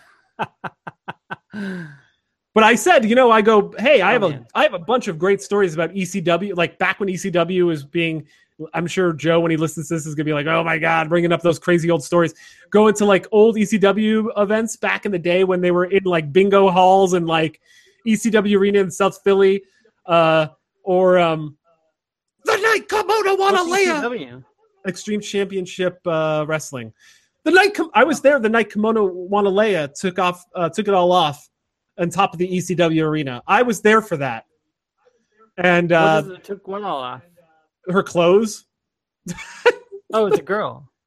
But I said, you know, I go, hey, I Oh, have a. I have a bunch of great stories about ECW. Like back when ECW was being, I'm sure Joe, when he listens to this, is gonna be like, oh my god, bringing up those crazy old stories. Going to like old ECW events back in the day when they were in like bingo halls and like ECW arena in South Philly, uh, or um, the night Kimona Wanalaya. ECW? Extreme Championship uh, Wrestling. The night com- I was there, the night Kimona Wanalaya took off, uh, took it all off on top of the ECW arena. I was there for that, and uh, it took one all off? Her clothes. Oh, it's a girl.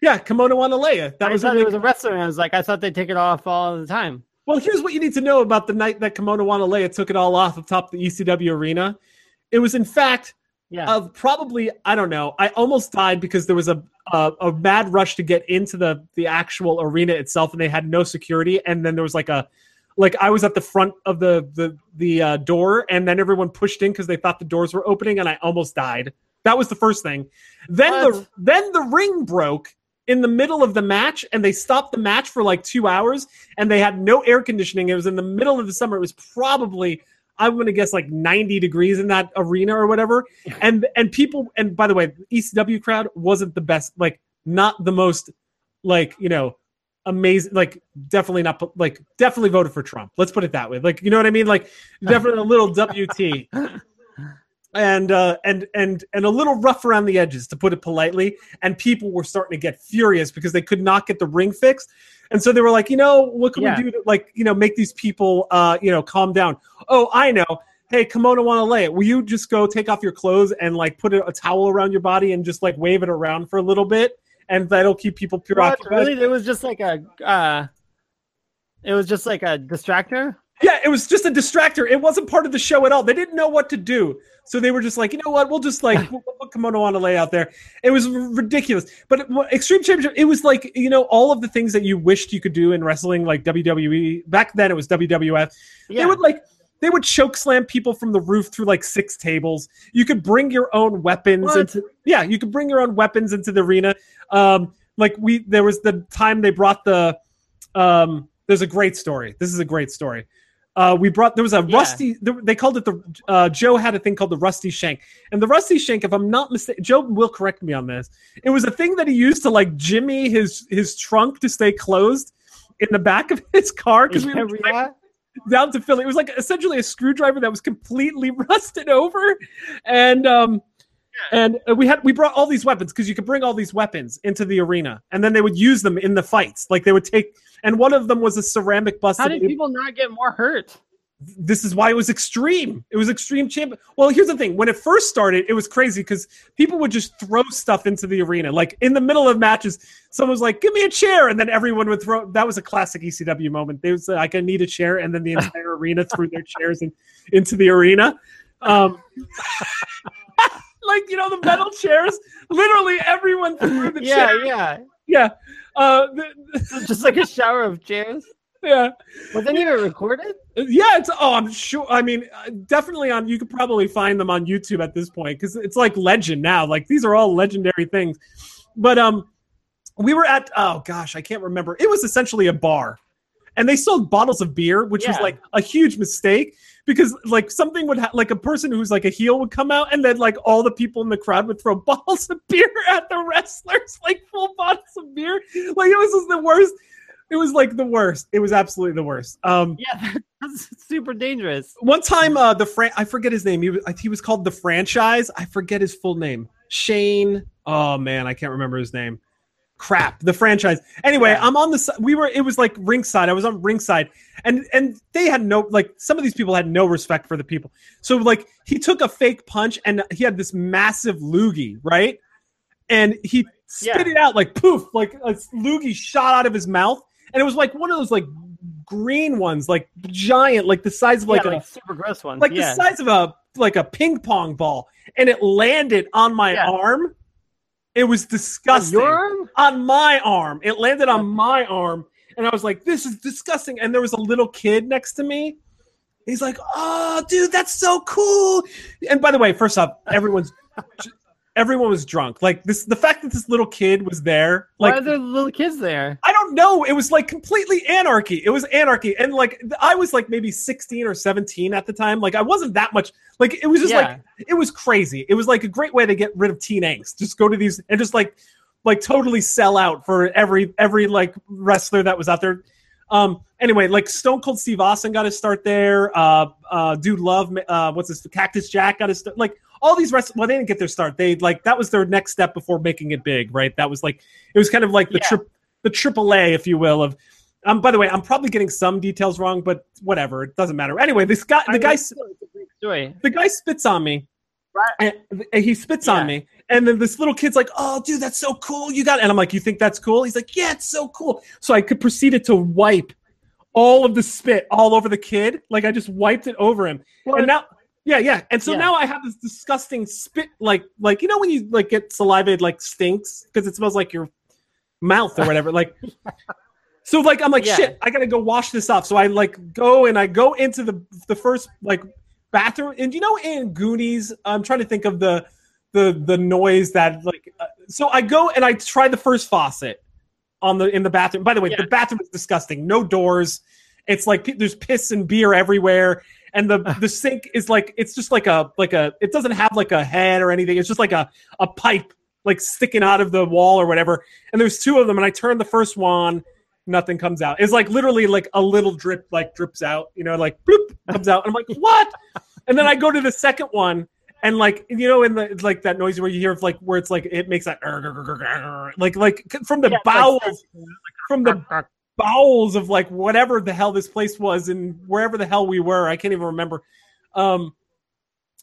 Yeah, Kimona Wanalaya. That I was, thought it was a wrestler. And I was like, I thought they'd take it off all the time. Well, here's what you need to know about the night that Kimona Wanalaya took it all off the top of the ECW arena. It was, in fact, Yeah. uh, probably I don't know. I almost died because there was a, a a mad rush to get into the the actual arena itself, and they had no security. And then there was like a like I was at the front of the the the uh, door, and then everyone pushed in because they thought the doors were opening, and I almost died. That was the first thing. Then the then the ring broke in the middle of the match, and they stopped the match for like two hours, and they had no air conditioning. It was in the middle of the summer. It was probably I'm going to guess like 90 degrees in that arena or whatever. And and people and by the way, the ECW crowd wasn't the best, like not the most like, you know, amazing like definitely not like definitely voted for Trump. Let's put it that way. Like, you know what I mean? Like definitely a little WT. and uh, and and and a little rough around the edges, to put it politely. And people were starting to get furious because they could not get the ring fixed. And so they were like, you know, what can Yeah. we do to like, you know, make these people, uh, you know, calm down? Oh, I know. Hey, Kimono want to lay it? Will you just go take off your clothes and like put a, a towel around your body and just like wave it around for a little bit, and that'll keep people What? preoccupied. Really? It was just like a. Uh, it was just like a distractor. Yeah, it was just a distractor. It wasn't part of the show at all. They didn't know what to do. So they were just like, you know what? We'll just like we'll put Kimona Wanalaya out there. It was ridiculous. But it- Extreme Championship, it was like, you know, all of the things that you wished you could do in wrestling, like WWE. Back then it was WWF. They Yeah. would like they would choke slam people from the roof through like six tables. You could bring your own weapons What? into yeah, you could bring your own weapons into the arena. Um, like we there was the time they brought the um there's a great story. This is a great story. Uh, we brought there was a Yeah. rusty. They called it the. Uh, Joe had a thing called the rusty shank, and the rusty shank, if I'm not mistaken, Joe will correct me on this. It was a thing that he used to like jimmy his his trunk to stay closed in the back of his car because we were driving. Down to Philly. It was like essentially a screwdriver that was completely rusted over, and um, and uh, we had we brought all these weapons because you could bring all these weapons into the arena, and then they would use them in the fights. Like they would take, and one of them was a ceramic bust. How did people not get more hurt? This is why it was extreme. It was extreme champ. Well, here's the thing: when it first started, it was crazy because people would just throw stuff into the arena. Like in the middle of matches, someone was like, "Give me a chair," and then everyone would throw. That was a classic ECW moment. They was like, "I need a chair," and then the entire arena threw their chairs in, into the arena. Um, like you know, the metal chairs. Literally, everyone threw the Yeah, chair. yeah. Yeah. Uh, the- Just like a shower of chairs. Yeah. Was any of it recorded? Yeah, it's oh, I'm sure. I mean, uh, definitely on. You could probably find them on YouTube at this point because it's like legend now. Like these are all legendary things. But um, we were at oh gosh, I can't remember. It was essentially a bar, and they sold bottles of beer, which was like a huge mistake because like something would ha- like a person who's like a heel would come out, and then like all the people in the crowd would throw bottles of beer at the wrestlers, like full bottles of beer. Like it was just the worst. It was like the worst. It was absolutely the worst. Um, Yeah, that's super dangerous. one time, uh, the fran- I forget his name. He was, he was called the franchise. I forget his full name. Shane. Oh man, I can't remember his name. Crap. The franchise. Anyway, Yeah. I'm on the. We were. It was like ringside. I was on ringside, and and they had no like. Some of these people had no respect for the people. So like, he took a fake punch, and he had this massive loogie, right? And he spit Yeah. it out like poof, like a loogie shot out of his mouth, and it was like one of those like green ones, like giant, like the size of like yeah, a super gross one, like yeah. the size of a like a ping pong ball, and it landed on my Yeah. arm. It was On disgusting. your arm? on my arm. It landed on my arm, and I was like, "This is disgusting." And there was a little kid next to me. He's like, "Oh, dude, that's so cool!" And by the way, first off, everyone's everyone was drunk. Like this, the fact that this little kid was there, Why like are there little kids there? I don't know. It was like completely anarchy. It was anarchy. And like I was like maybe 16 or 17 at the time. Like I wasn't that much like it was just Yeah. like it was crazy. It was like a great way to get rid of teen angst. Just go to these and just like like totally sell out for every every like wrestler that was out there. Um anyway, like Stone Cold Steve Austin got his start there. Uh uh Dude Love uh what's this Cactus Jack got his start like all these wrestlers well they didn't get their start. They like that was their next step before making it big, right? That was like it was kind of like the Yeah. trip the triple A, if you will, of um by the way, I'm probably getting some details wrong, but whatever, it doesn't matter. Anyway, this guy the guy it's a great story. the guy spits on me. Right. And and he spits on me, and then this little kid's like, "Oh, dude, that's so cool! You got." It. And I'm like, "You think that's cool?" He's like, "Yeah, it's so cool." So I could proceeded to wipe all of the spit all over the kid, like I just wiped it over him, and now, yeah, yeah, and so Yeah. now I have this disgusting spit, like, like you know when you like get saliva, it like stinks because it smells like your mouth or whatever, like. So like I'm like Yeah. shit, I gotta go wash this off. So I like go and I go into the the first like bathroom, and you know in Goonies, I'm trying to think of the the the noise that like. Uh, so I go and I try the first faucet on the in the bathroom. By the way, Yeah. the bathroom is disgusting. No doors. It's like there's piss and beer everywhere, and the the sink is like it's just like a like a it doesn't have like a head or anything. It's just like a a pipe like sticking out of the wall or whatever. And there's two of them, and I turn the first one nothing comes out. It's like literally like a little drip like drips out, you know, like bloop comes out. And I'm like, what? And then I go to the second one and like you know in the like that noise where you hear like where it's like it makes that like like from the Yeah, it's like- bowels from the bowels of like whatever the hell this place was and wherever the hell we were i can't even remember um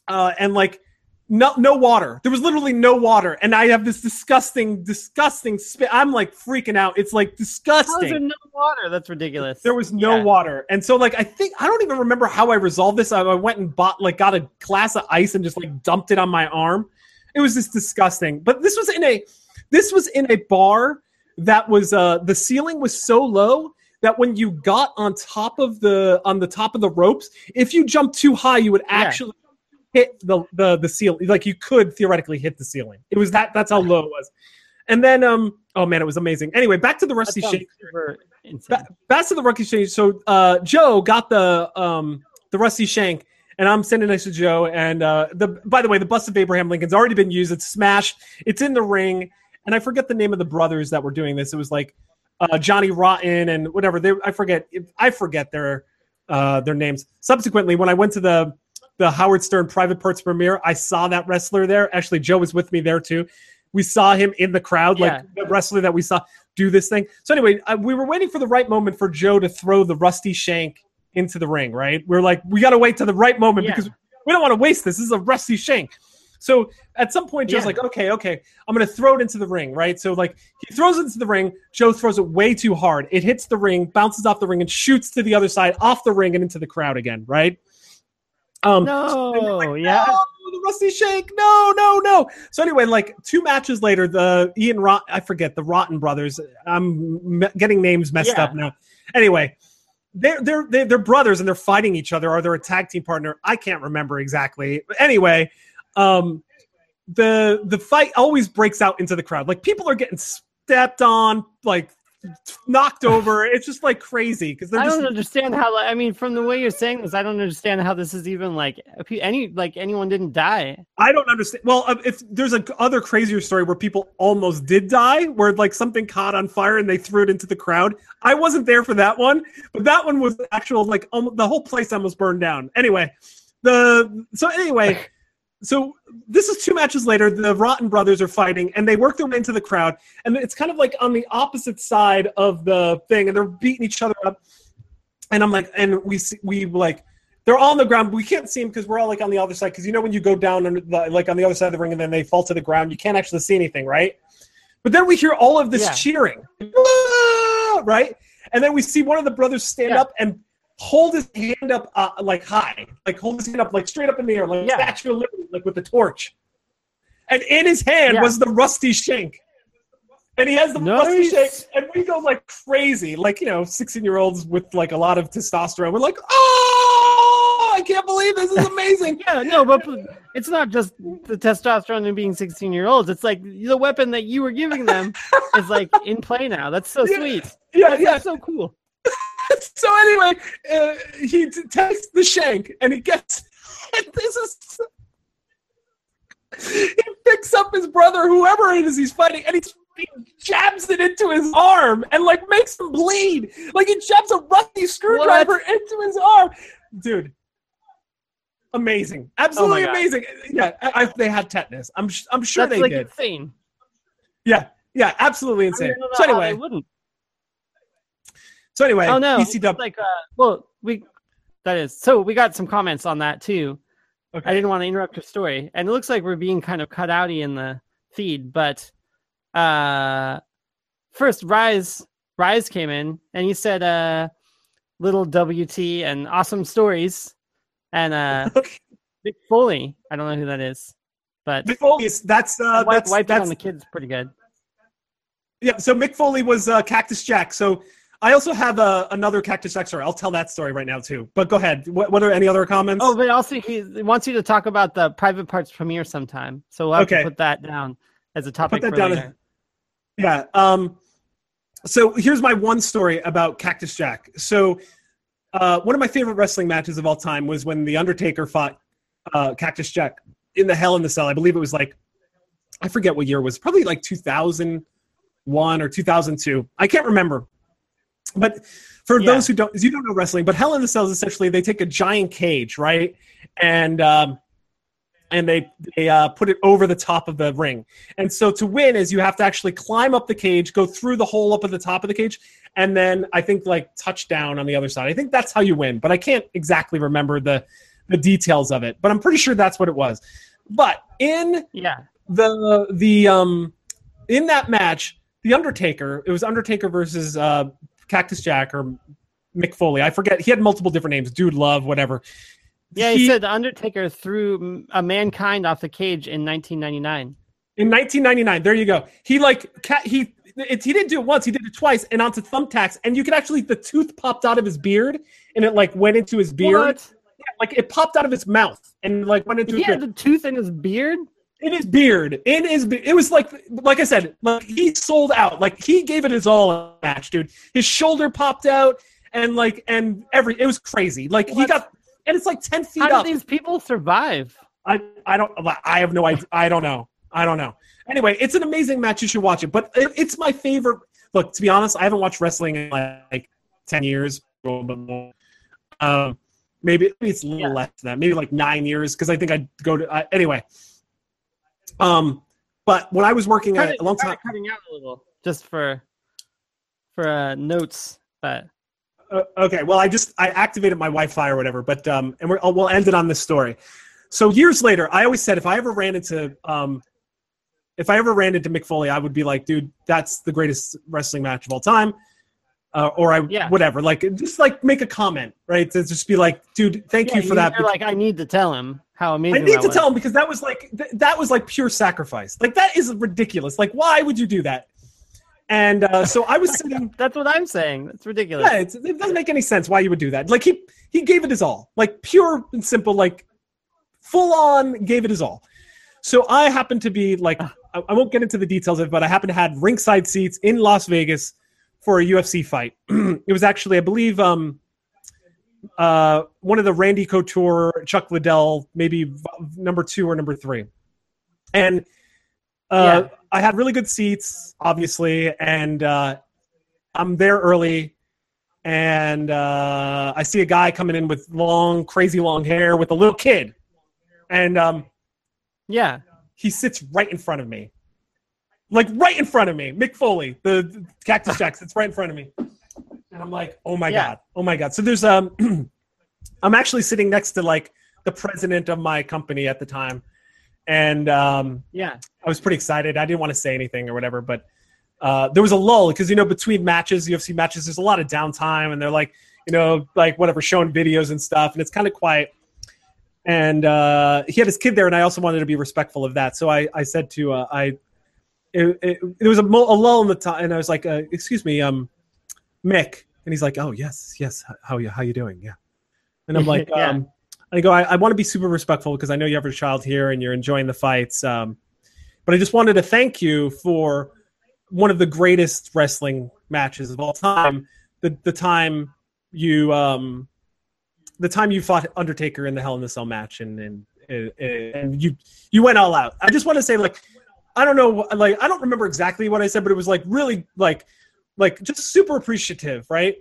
uh and like no no water there was literally no water and i have this disgusting disgusting spit i'm like freaking out it's like How is disgusting there was no water? That's ridiculous. there was no Yeah. water, and so like I think I don't even remember how I resolved this. I, I went and bought like got a glass of ice and just like dumped it on my arm. It was just disgusting. But this was in a this was in a bar that was uh the ceiling was so low that when you got on top of the on the top of the ropes, if you jumped too high, you would actually hit the the the ceiling. Like you could theoretically hit the ceiling. It was that that's how low it was. And then um oh man, it was amazing. Anyway, back to the Rusty Shake. Ba- back to the rookie exchange. So uh, Joe got the um, the rusty shank, and I'm sending next to Joe. And uh, the by the way, the bust of Abraham Lincoln's already been used. It's smashed. It's in the ring, and I forget the name of the brothers that were doing this. It was like uh, Johnny Rotten and whatever. They I forget. I forget their uh, their names. Subsequently, when I went to the the Howard Stern Private Parts premiere, I saw that wrestler there. Actually, Joe was with me there too. We saw him in the crowd, Yeah. like the wrestler that we saw do this thing. So anyway, uh, we were waiting for the right moment for Joe to throw the rusty shank into the ring. Right? We're like, we got to wait to the right moment Yeah. because we don't want to waste this. This is a rusty shank. So at some point, Joe's Yeah. like, okay, okay, I'm gonna throw it into the ring, right? So like he throws it into the ring. Joe throws it way too hard. It hits the ring, bounces off the ring, and shoots to the other side, off the ring, and into the crowd again, right? Um, No, yeah. no, the Rusty Shake. No, no, no. So anyway, like two matches later, the Ian Rot, I forget the Rotten brothers. I'm me- getting names messed Yeah. up now. Anyway, they're, they're they're they're brothers and they're fighting each other. Are they a tag team partner? I can't remember exactly. But anyway, um, the the fight always breaks out into the crowd. Like people are getting stepped on, like knocked over. It's just like crazy because I just don't understand how. I mean, from the way you're saying this, I don't understand how this is even like if you- any like anyone didn't die. I don't understand. Well, uh, if there's a other crazier story where people almost did die, where like something caught on fire and they threw it into the crowd. I wasn't there for that one, but that one was actual like almost, the whole place almost burned down. Anyway, the so anyway, so this is two matches later. The Rotten brothers are fighting, and they work their way into the crowd, and it's kind of like on the opposite side of the thing, and they're beating each other up. And I'm like, and we see, we like they're all on the ground. But we can't see them because we're all like on the other side. Because you know when you go down under the, like on the other side of the ring and then they fall to the ground, you can't actually see anything, right? But then we hear all of this Yeah. cheering, right? And then we see one of the brothers stand Yeah. up and hold his hand up uh, like high, like hold his hand up like straight up in the air, like Yeah. Statue of Liberty, like with the torch. And in his hand Yeah. was the rusty shank. And he has the rusty shank, and we go like crazy, like you know, sixteen-year-olds with like a lot of testosterone. We're like, oh, I can't believe this is amazing. Yeah, no, but it's not just the testosterone and being 16 year olds. It's like the weapon that you were giving them is like in play now. That's so Yeah. sweet. yeah, That's yeah. so cool. so anyway, uh, he t- takes the shank and he gets. And this is. He picks up his brother, whoever it is he's fighting, and he's, he jabs it into his arm and like makes him bleed. Like he jabs a rusty screwdriver into his arm, dude. Amazing, absolutely God. amazing. Yeah, I, I, they had tetanus. I'm I'm sure That's they like did. insane. Yeah, yeah, absolutely insane. don't know So how they anyway, wouldn't. So anyway, Oh no, ECW. it's like uh, well, we that is so we got some comments on that too. Okay. I didn't want to interrupt your story, and it looks like we're being kind of cut outy in the feed, but uh, first Rise Rise came in and he said uh, little WT and awesome stories, and uh, Mick Foley. I don't know who that is, but Mick Foley is that's uh, wipe, that's wiped that's on the kids pretty good. yeah. So Mick Foley was uh, Cactus Jack. So I also have uh, another Cactus story. I'll tell that story right now too. But go ahead. What, what are any other comments? Oh, but also he wants you to talk about the private parts premiere sometime. So we'll have Okay. to put that down as a topic Put that for down. later. yeah. Um. So here's my one story about Cactus Jack. So uh, one of my favorite wrestling matches of all time was when the Undertaker fought uh, Cactus Jack in the Hell in the Cell. I believe it was like I forget what year it was. Probably like 2001 or 2002. I can't remember. But for Yeah. those who don't, you don't know wrestling, but Hell in the Cell is essentially they take a giant cage, right, and um, and they they uh, put it over the top of the ring. And so to win is you have to actually climb up the cage, go through the hole up at the top of the cage, and then I think like touch down on the other side. I think that's how you win, but I can't exactly remember the the details of it. But I'm pretty sure that's what it was. But in Yeah. the the um in that match, the Undertaker, it was Undertaker versus uh Cactus Jack or Mick Foley. I forget. He had multiple different names. Dude Love, whatever. Yeah, he, said the Undertaker threw a Mankind off the cage in 1999. in 1999. There you go. He like cat he it, he didn't do it once. He did it twice and onto thumbtacks. And you could actually the tooth popped out of his beard and it like went into his beard. What? Yeah, like it popped out of his mouth and like went into He his had beard. the tooth in his beard. In his beard. In his be- it was like like I said, like he sold out. Like he gave it his all in the match, dude. His shoulder popped out and like and every it was crazy. Like he got and it's like ten feet How up. did these people survive? I I don't I have no idea. I don't know. I don't know. Anyway, it's an amazing match. You should watch it. But it, it's my favorite. Look, to be honest, I haven't watched wrestling in like ten years. Um, maybe, maybe it's a little Yeah. less than that. Maybe like nine years because I think I go to I, anyway. Um, but when I was working Cut at it- a long time, cutting out a little, just for for uh, notes. But Uh, okay, well, I just I activated my Wi-Fi or whatever, but um, and we're, oh, we'll end it on this story. So years later, I always said if I ever ran into um, if I ever ran into Mick Foley, I would be like, dude, that's the greatest wrestling match of all time, uh, or I Yeah. whatever, like just like make a comment, right? To just be like, dude, thank yeah, you for that. You're like, I need to tell him how I need to was. tell him because that was like th- that was like pure sacrifice. Like that is ridiculous. Like why would you do that? And uh, so I was sitting. That's what I'm saying. That's ridiculous. Yeah, it's, it doesn't make any sense why you would do that. Like he he gave it his all, like pure and simple, like full on gave it his all. So I happen to be like I, I won't get into the details of it, but I happen to had ringside seats in Las Vegas for a UFC fight. it was actually, I believe, um, uh, one of the Randy Couture, Chuck Liddell, maybe number two or number three, and uh, Yeah. I had really good seats, obviously, and uh, I'm there early, and uh, I see a guy coming in with long, crazy long hair with a little kid, and um, Yeah. he sits right in front of me, like right in front of me. Mick Foley, the, the Cactus Jack, sits right in front of me, and I'm like, oh my Yeah. god, oh my god. So there's um, I'm actually sitting next to like the president of my company at the time, and um, Yeah. I was pretty excited. I didn't want to say anything or whatever, but uh, there was a lull because you know between matches, UFC matches, there's a lot of downtime, and they're like, you know, like whatever, showing videos and stuff, and it's kind of quiet. And uh, he had his kid there, and I also wanted to be respectful of that. So I, I said to uh, I, it, it, there was a, a lull in the time, and I was like, uh, "Excuse me, um, Mick," and he's like, "Oh yes, yes, how you how you doing? Yeah," and I'm like, Yeah. um, I go, I, I want to be super respectful because I know you have a child here and you're enjoying the fights. Um, but I just wanted to thank you for one of the greatest wrestling matches of all time. The the time you um, the time you fought Undertaker in the Hell in the Cell match, and and and you you went all out. I just want to say like I don't know like I don't remember exactly what I said, but it was like really like like just super appreciative, right?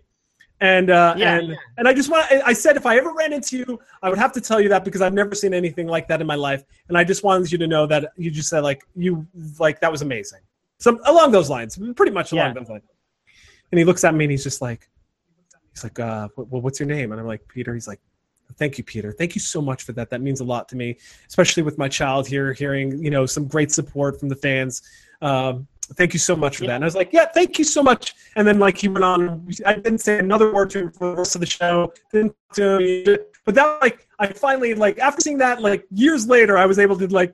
And uh, Yeah, and yeah. and I just want I said if I ever ran into you, I would have to tell you that because I've never seen anything like that in my life, and I just wanted you to know that you just said like you like that was amazing. Some along those lines, pretty much along Yeah. those lines. And he looks at me and he's just like, he's like, uh, well, what's your name? And I'm like, Peter. He's like, thank you, Peter. Thank you so much for that. That means a lot to me, especially with my child here, hearing you know some great support from the fans. Um, thank you so much for that. And I was like, yeah, thank you so much. And then like he went on. I didn't say another word to him for the rest of the show. Didn't to him. But that like I finally like after seeing that like years later, I was able to like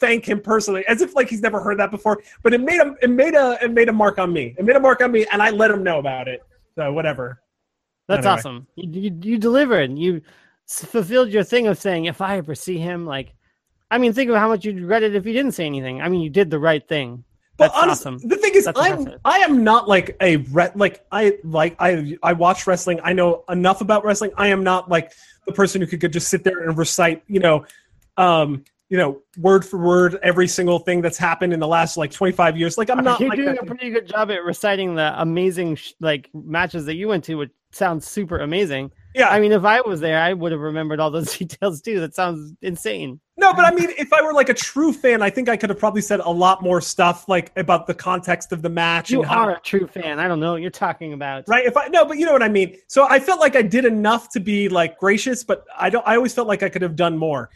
thank him personally as if like he's never heard that before. But it made him it made a it made a mark on me. It made a mark on me, and I let him know about it. So whatever. That's Anyway. awesome. You, you you delivered. You fulfilled your thing of saying, if I ever see him, like, I mean, think of how much you'd regret it if you didn't say anything. I mean, you did the right thing. But That's honestly, awesome. the thing is, That's I'm impressive. I am not like a re- like I like I I watch wrestling. I know enough about wrestling. I am not like the person who could, could just sit there and recite, you know, um, you know, word for word every single thing that's happened in the last like 25 years. Like I'm not You're like doing that. a pretty good job at reciting the amazing sh- like matches that you went to, which sounds super amazing. Yeah. I mean, if I was there, I would have remembered all those details too. That sounds insane. No, but I mean, if I were like a true fan, I think I could have probably said a lot more stuff, like about the context of the match. You how, are a true fan. I don't know what you're talking about. right. If I no, but you know what I mean. So I felt like I did enough to be like gracious, but I don't. I always felt like I could have done more.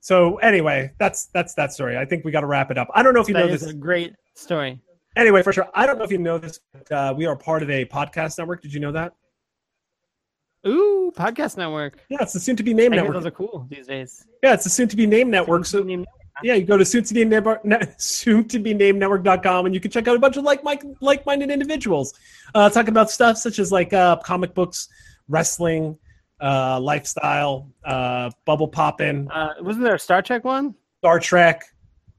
So anyway, that's that's that story. I think we got to wrap it up. I don't know if you That know is this. a great story. Anyway, for sure. I don't know if you know this, but uh, we are part of a podcast network. Did you know that? Ooh, podcast network. Yeah, it's the soon to be named network. those are cool these days. Yeah, it's the soon to be named network. So yeah, you go to soon to be named soon to be named network.com and you can check out a bunch of like like minded individuals uh, talking about stuff such as like uh, comic books, wrestling, uh, lifestyle, uh, bubble popping, Uh, wasn't there a Star Trek one? Star Trek,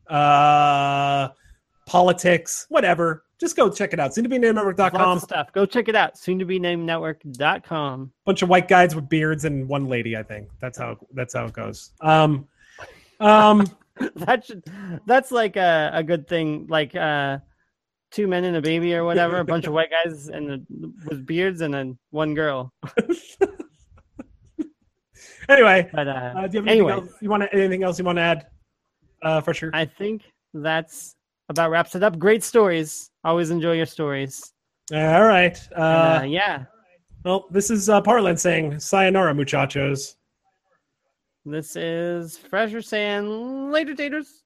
uh, politics, whatever. Just go check it out. Soon to be named network.com. stuff. Go check it out. Soon to be named network.com. bunch of white guys with beards and one lady. I think that's how that's how it goes. Um, um, that should that's like a, a good thing like uh two men and a baby or whatever a bunch of white guys and a, with beards and then one girl anyway, but uh, uh, do you have anything anyway else you want to, anything else you want to add? Uh, for sure. i think that's about wraps it up great stories always enjoy your stories All right. Uh, and, uh, yeah well, this is uh, Parlance saying "Sayonara, muchachos." this is fresher saying later taters